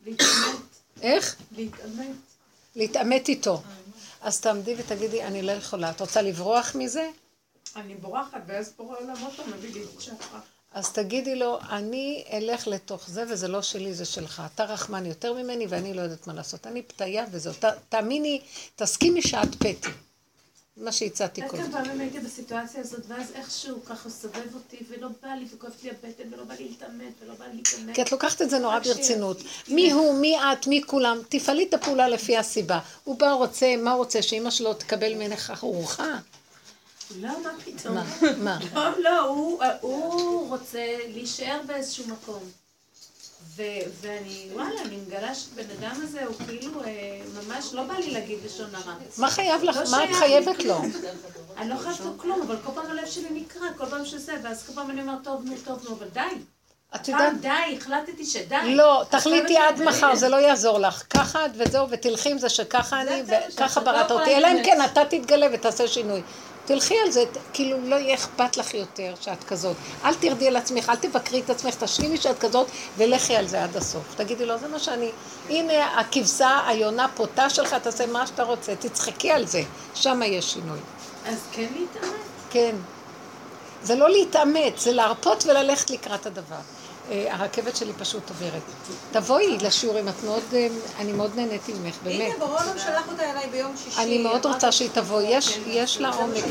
להתאמת, איך? להתאמת. להתעמת איתו. אז תעמדי ותגידי, אני לא יכולה. את רוצה לברוח מזה? אני בורחת, ואז בורא עולם פעם מביא לי את שחר. אז תגידי לו, אני אלך לתוך זה, וזה לא שלי, זה שלך. אתה רחמן יותר ממני, ואני לא יודעת מה לעשות. אני פתיה וזהו. תאמיני, תסכימי שאת פתי. מה שהצעתי קודם. כמה פעמים הייתי בסיטואציה הזאת, ואז איכשהו ככה סובב אותי, ולא בא לי, וכואבת לי הבטן, ולא בא לי להתעמת, ולא בא לי להתעמת. כי את לוקחת את זה נורא ברצינות. מי הוא, מי את, מי כולם, תפעלי את הפעולה לפי הסיבה. הוא בא, רוצה, מה הוא רוצה, שאימא שלו תקבל ממך ארוחה? לא, מה פתאום? מה? מה? לא, לא, הוא רוצה להישאר באיזשהו מקום. ו- ואני, וואלה, אני מגלה שבן אדם הזה הוא כאילו, אה, ממש לא בא לי להגיד לשון הרע. מה חייב לך? לא מה את שייך חייבת לו? כלום. אני לא חייבת לו כלום, אבל כל פעם הלב שלי נקרע, כל פעם שזה, ואז כל פעם אני אומרת, טוב, נו, טוב, נו, אבל די. את יודעת, פעם די, החלטתי שדי. לא, תחליטי עד מחר, זה לא יעזור לך. ככה את וזהו, ותלכי עם זה שככה אני, הטבע שלך, וככה את לא בראת יכולה אותי. אלא אם. כן אתה תתגלה ותעשה שינוי. תלכי על זה, כאילו לא יהיה אכפת לך יותר שאת כזאת. אל תרדי על עצמך, אל תבקרי את עצמך, תשלימי שאת כזאת, ולכי על זה עד הסוף. תגידי לו, זה מה שאני... הנה הכבשה, היונה פותה שלך, תעשה מה שאתה רוצה, תצחקי על זה, שם יש שינוי. אז כן להתאמץ. כן. זה לא להתאמץ, זה להרפות וללכת לקראת הדבר. אה, הרכבת שלי פשוט עוברת. תבואי לשיעורים, את מאוד, אה, אני מאוד נהניתי ממך, באמת. הנה, ברולו שלח אותה אליי ביום שישי. אני מאוד רוצה שהיא תבוא, יש, יש לה עומק.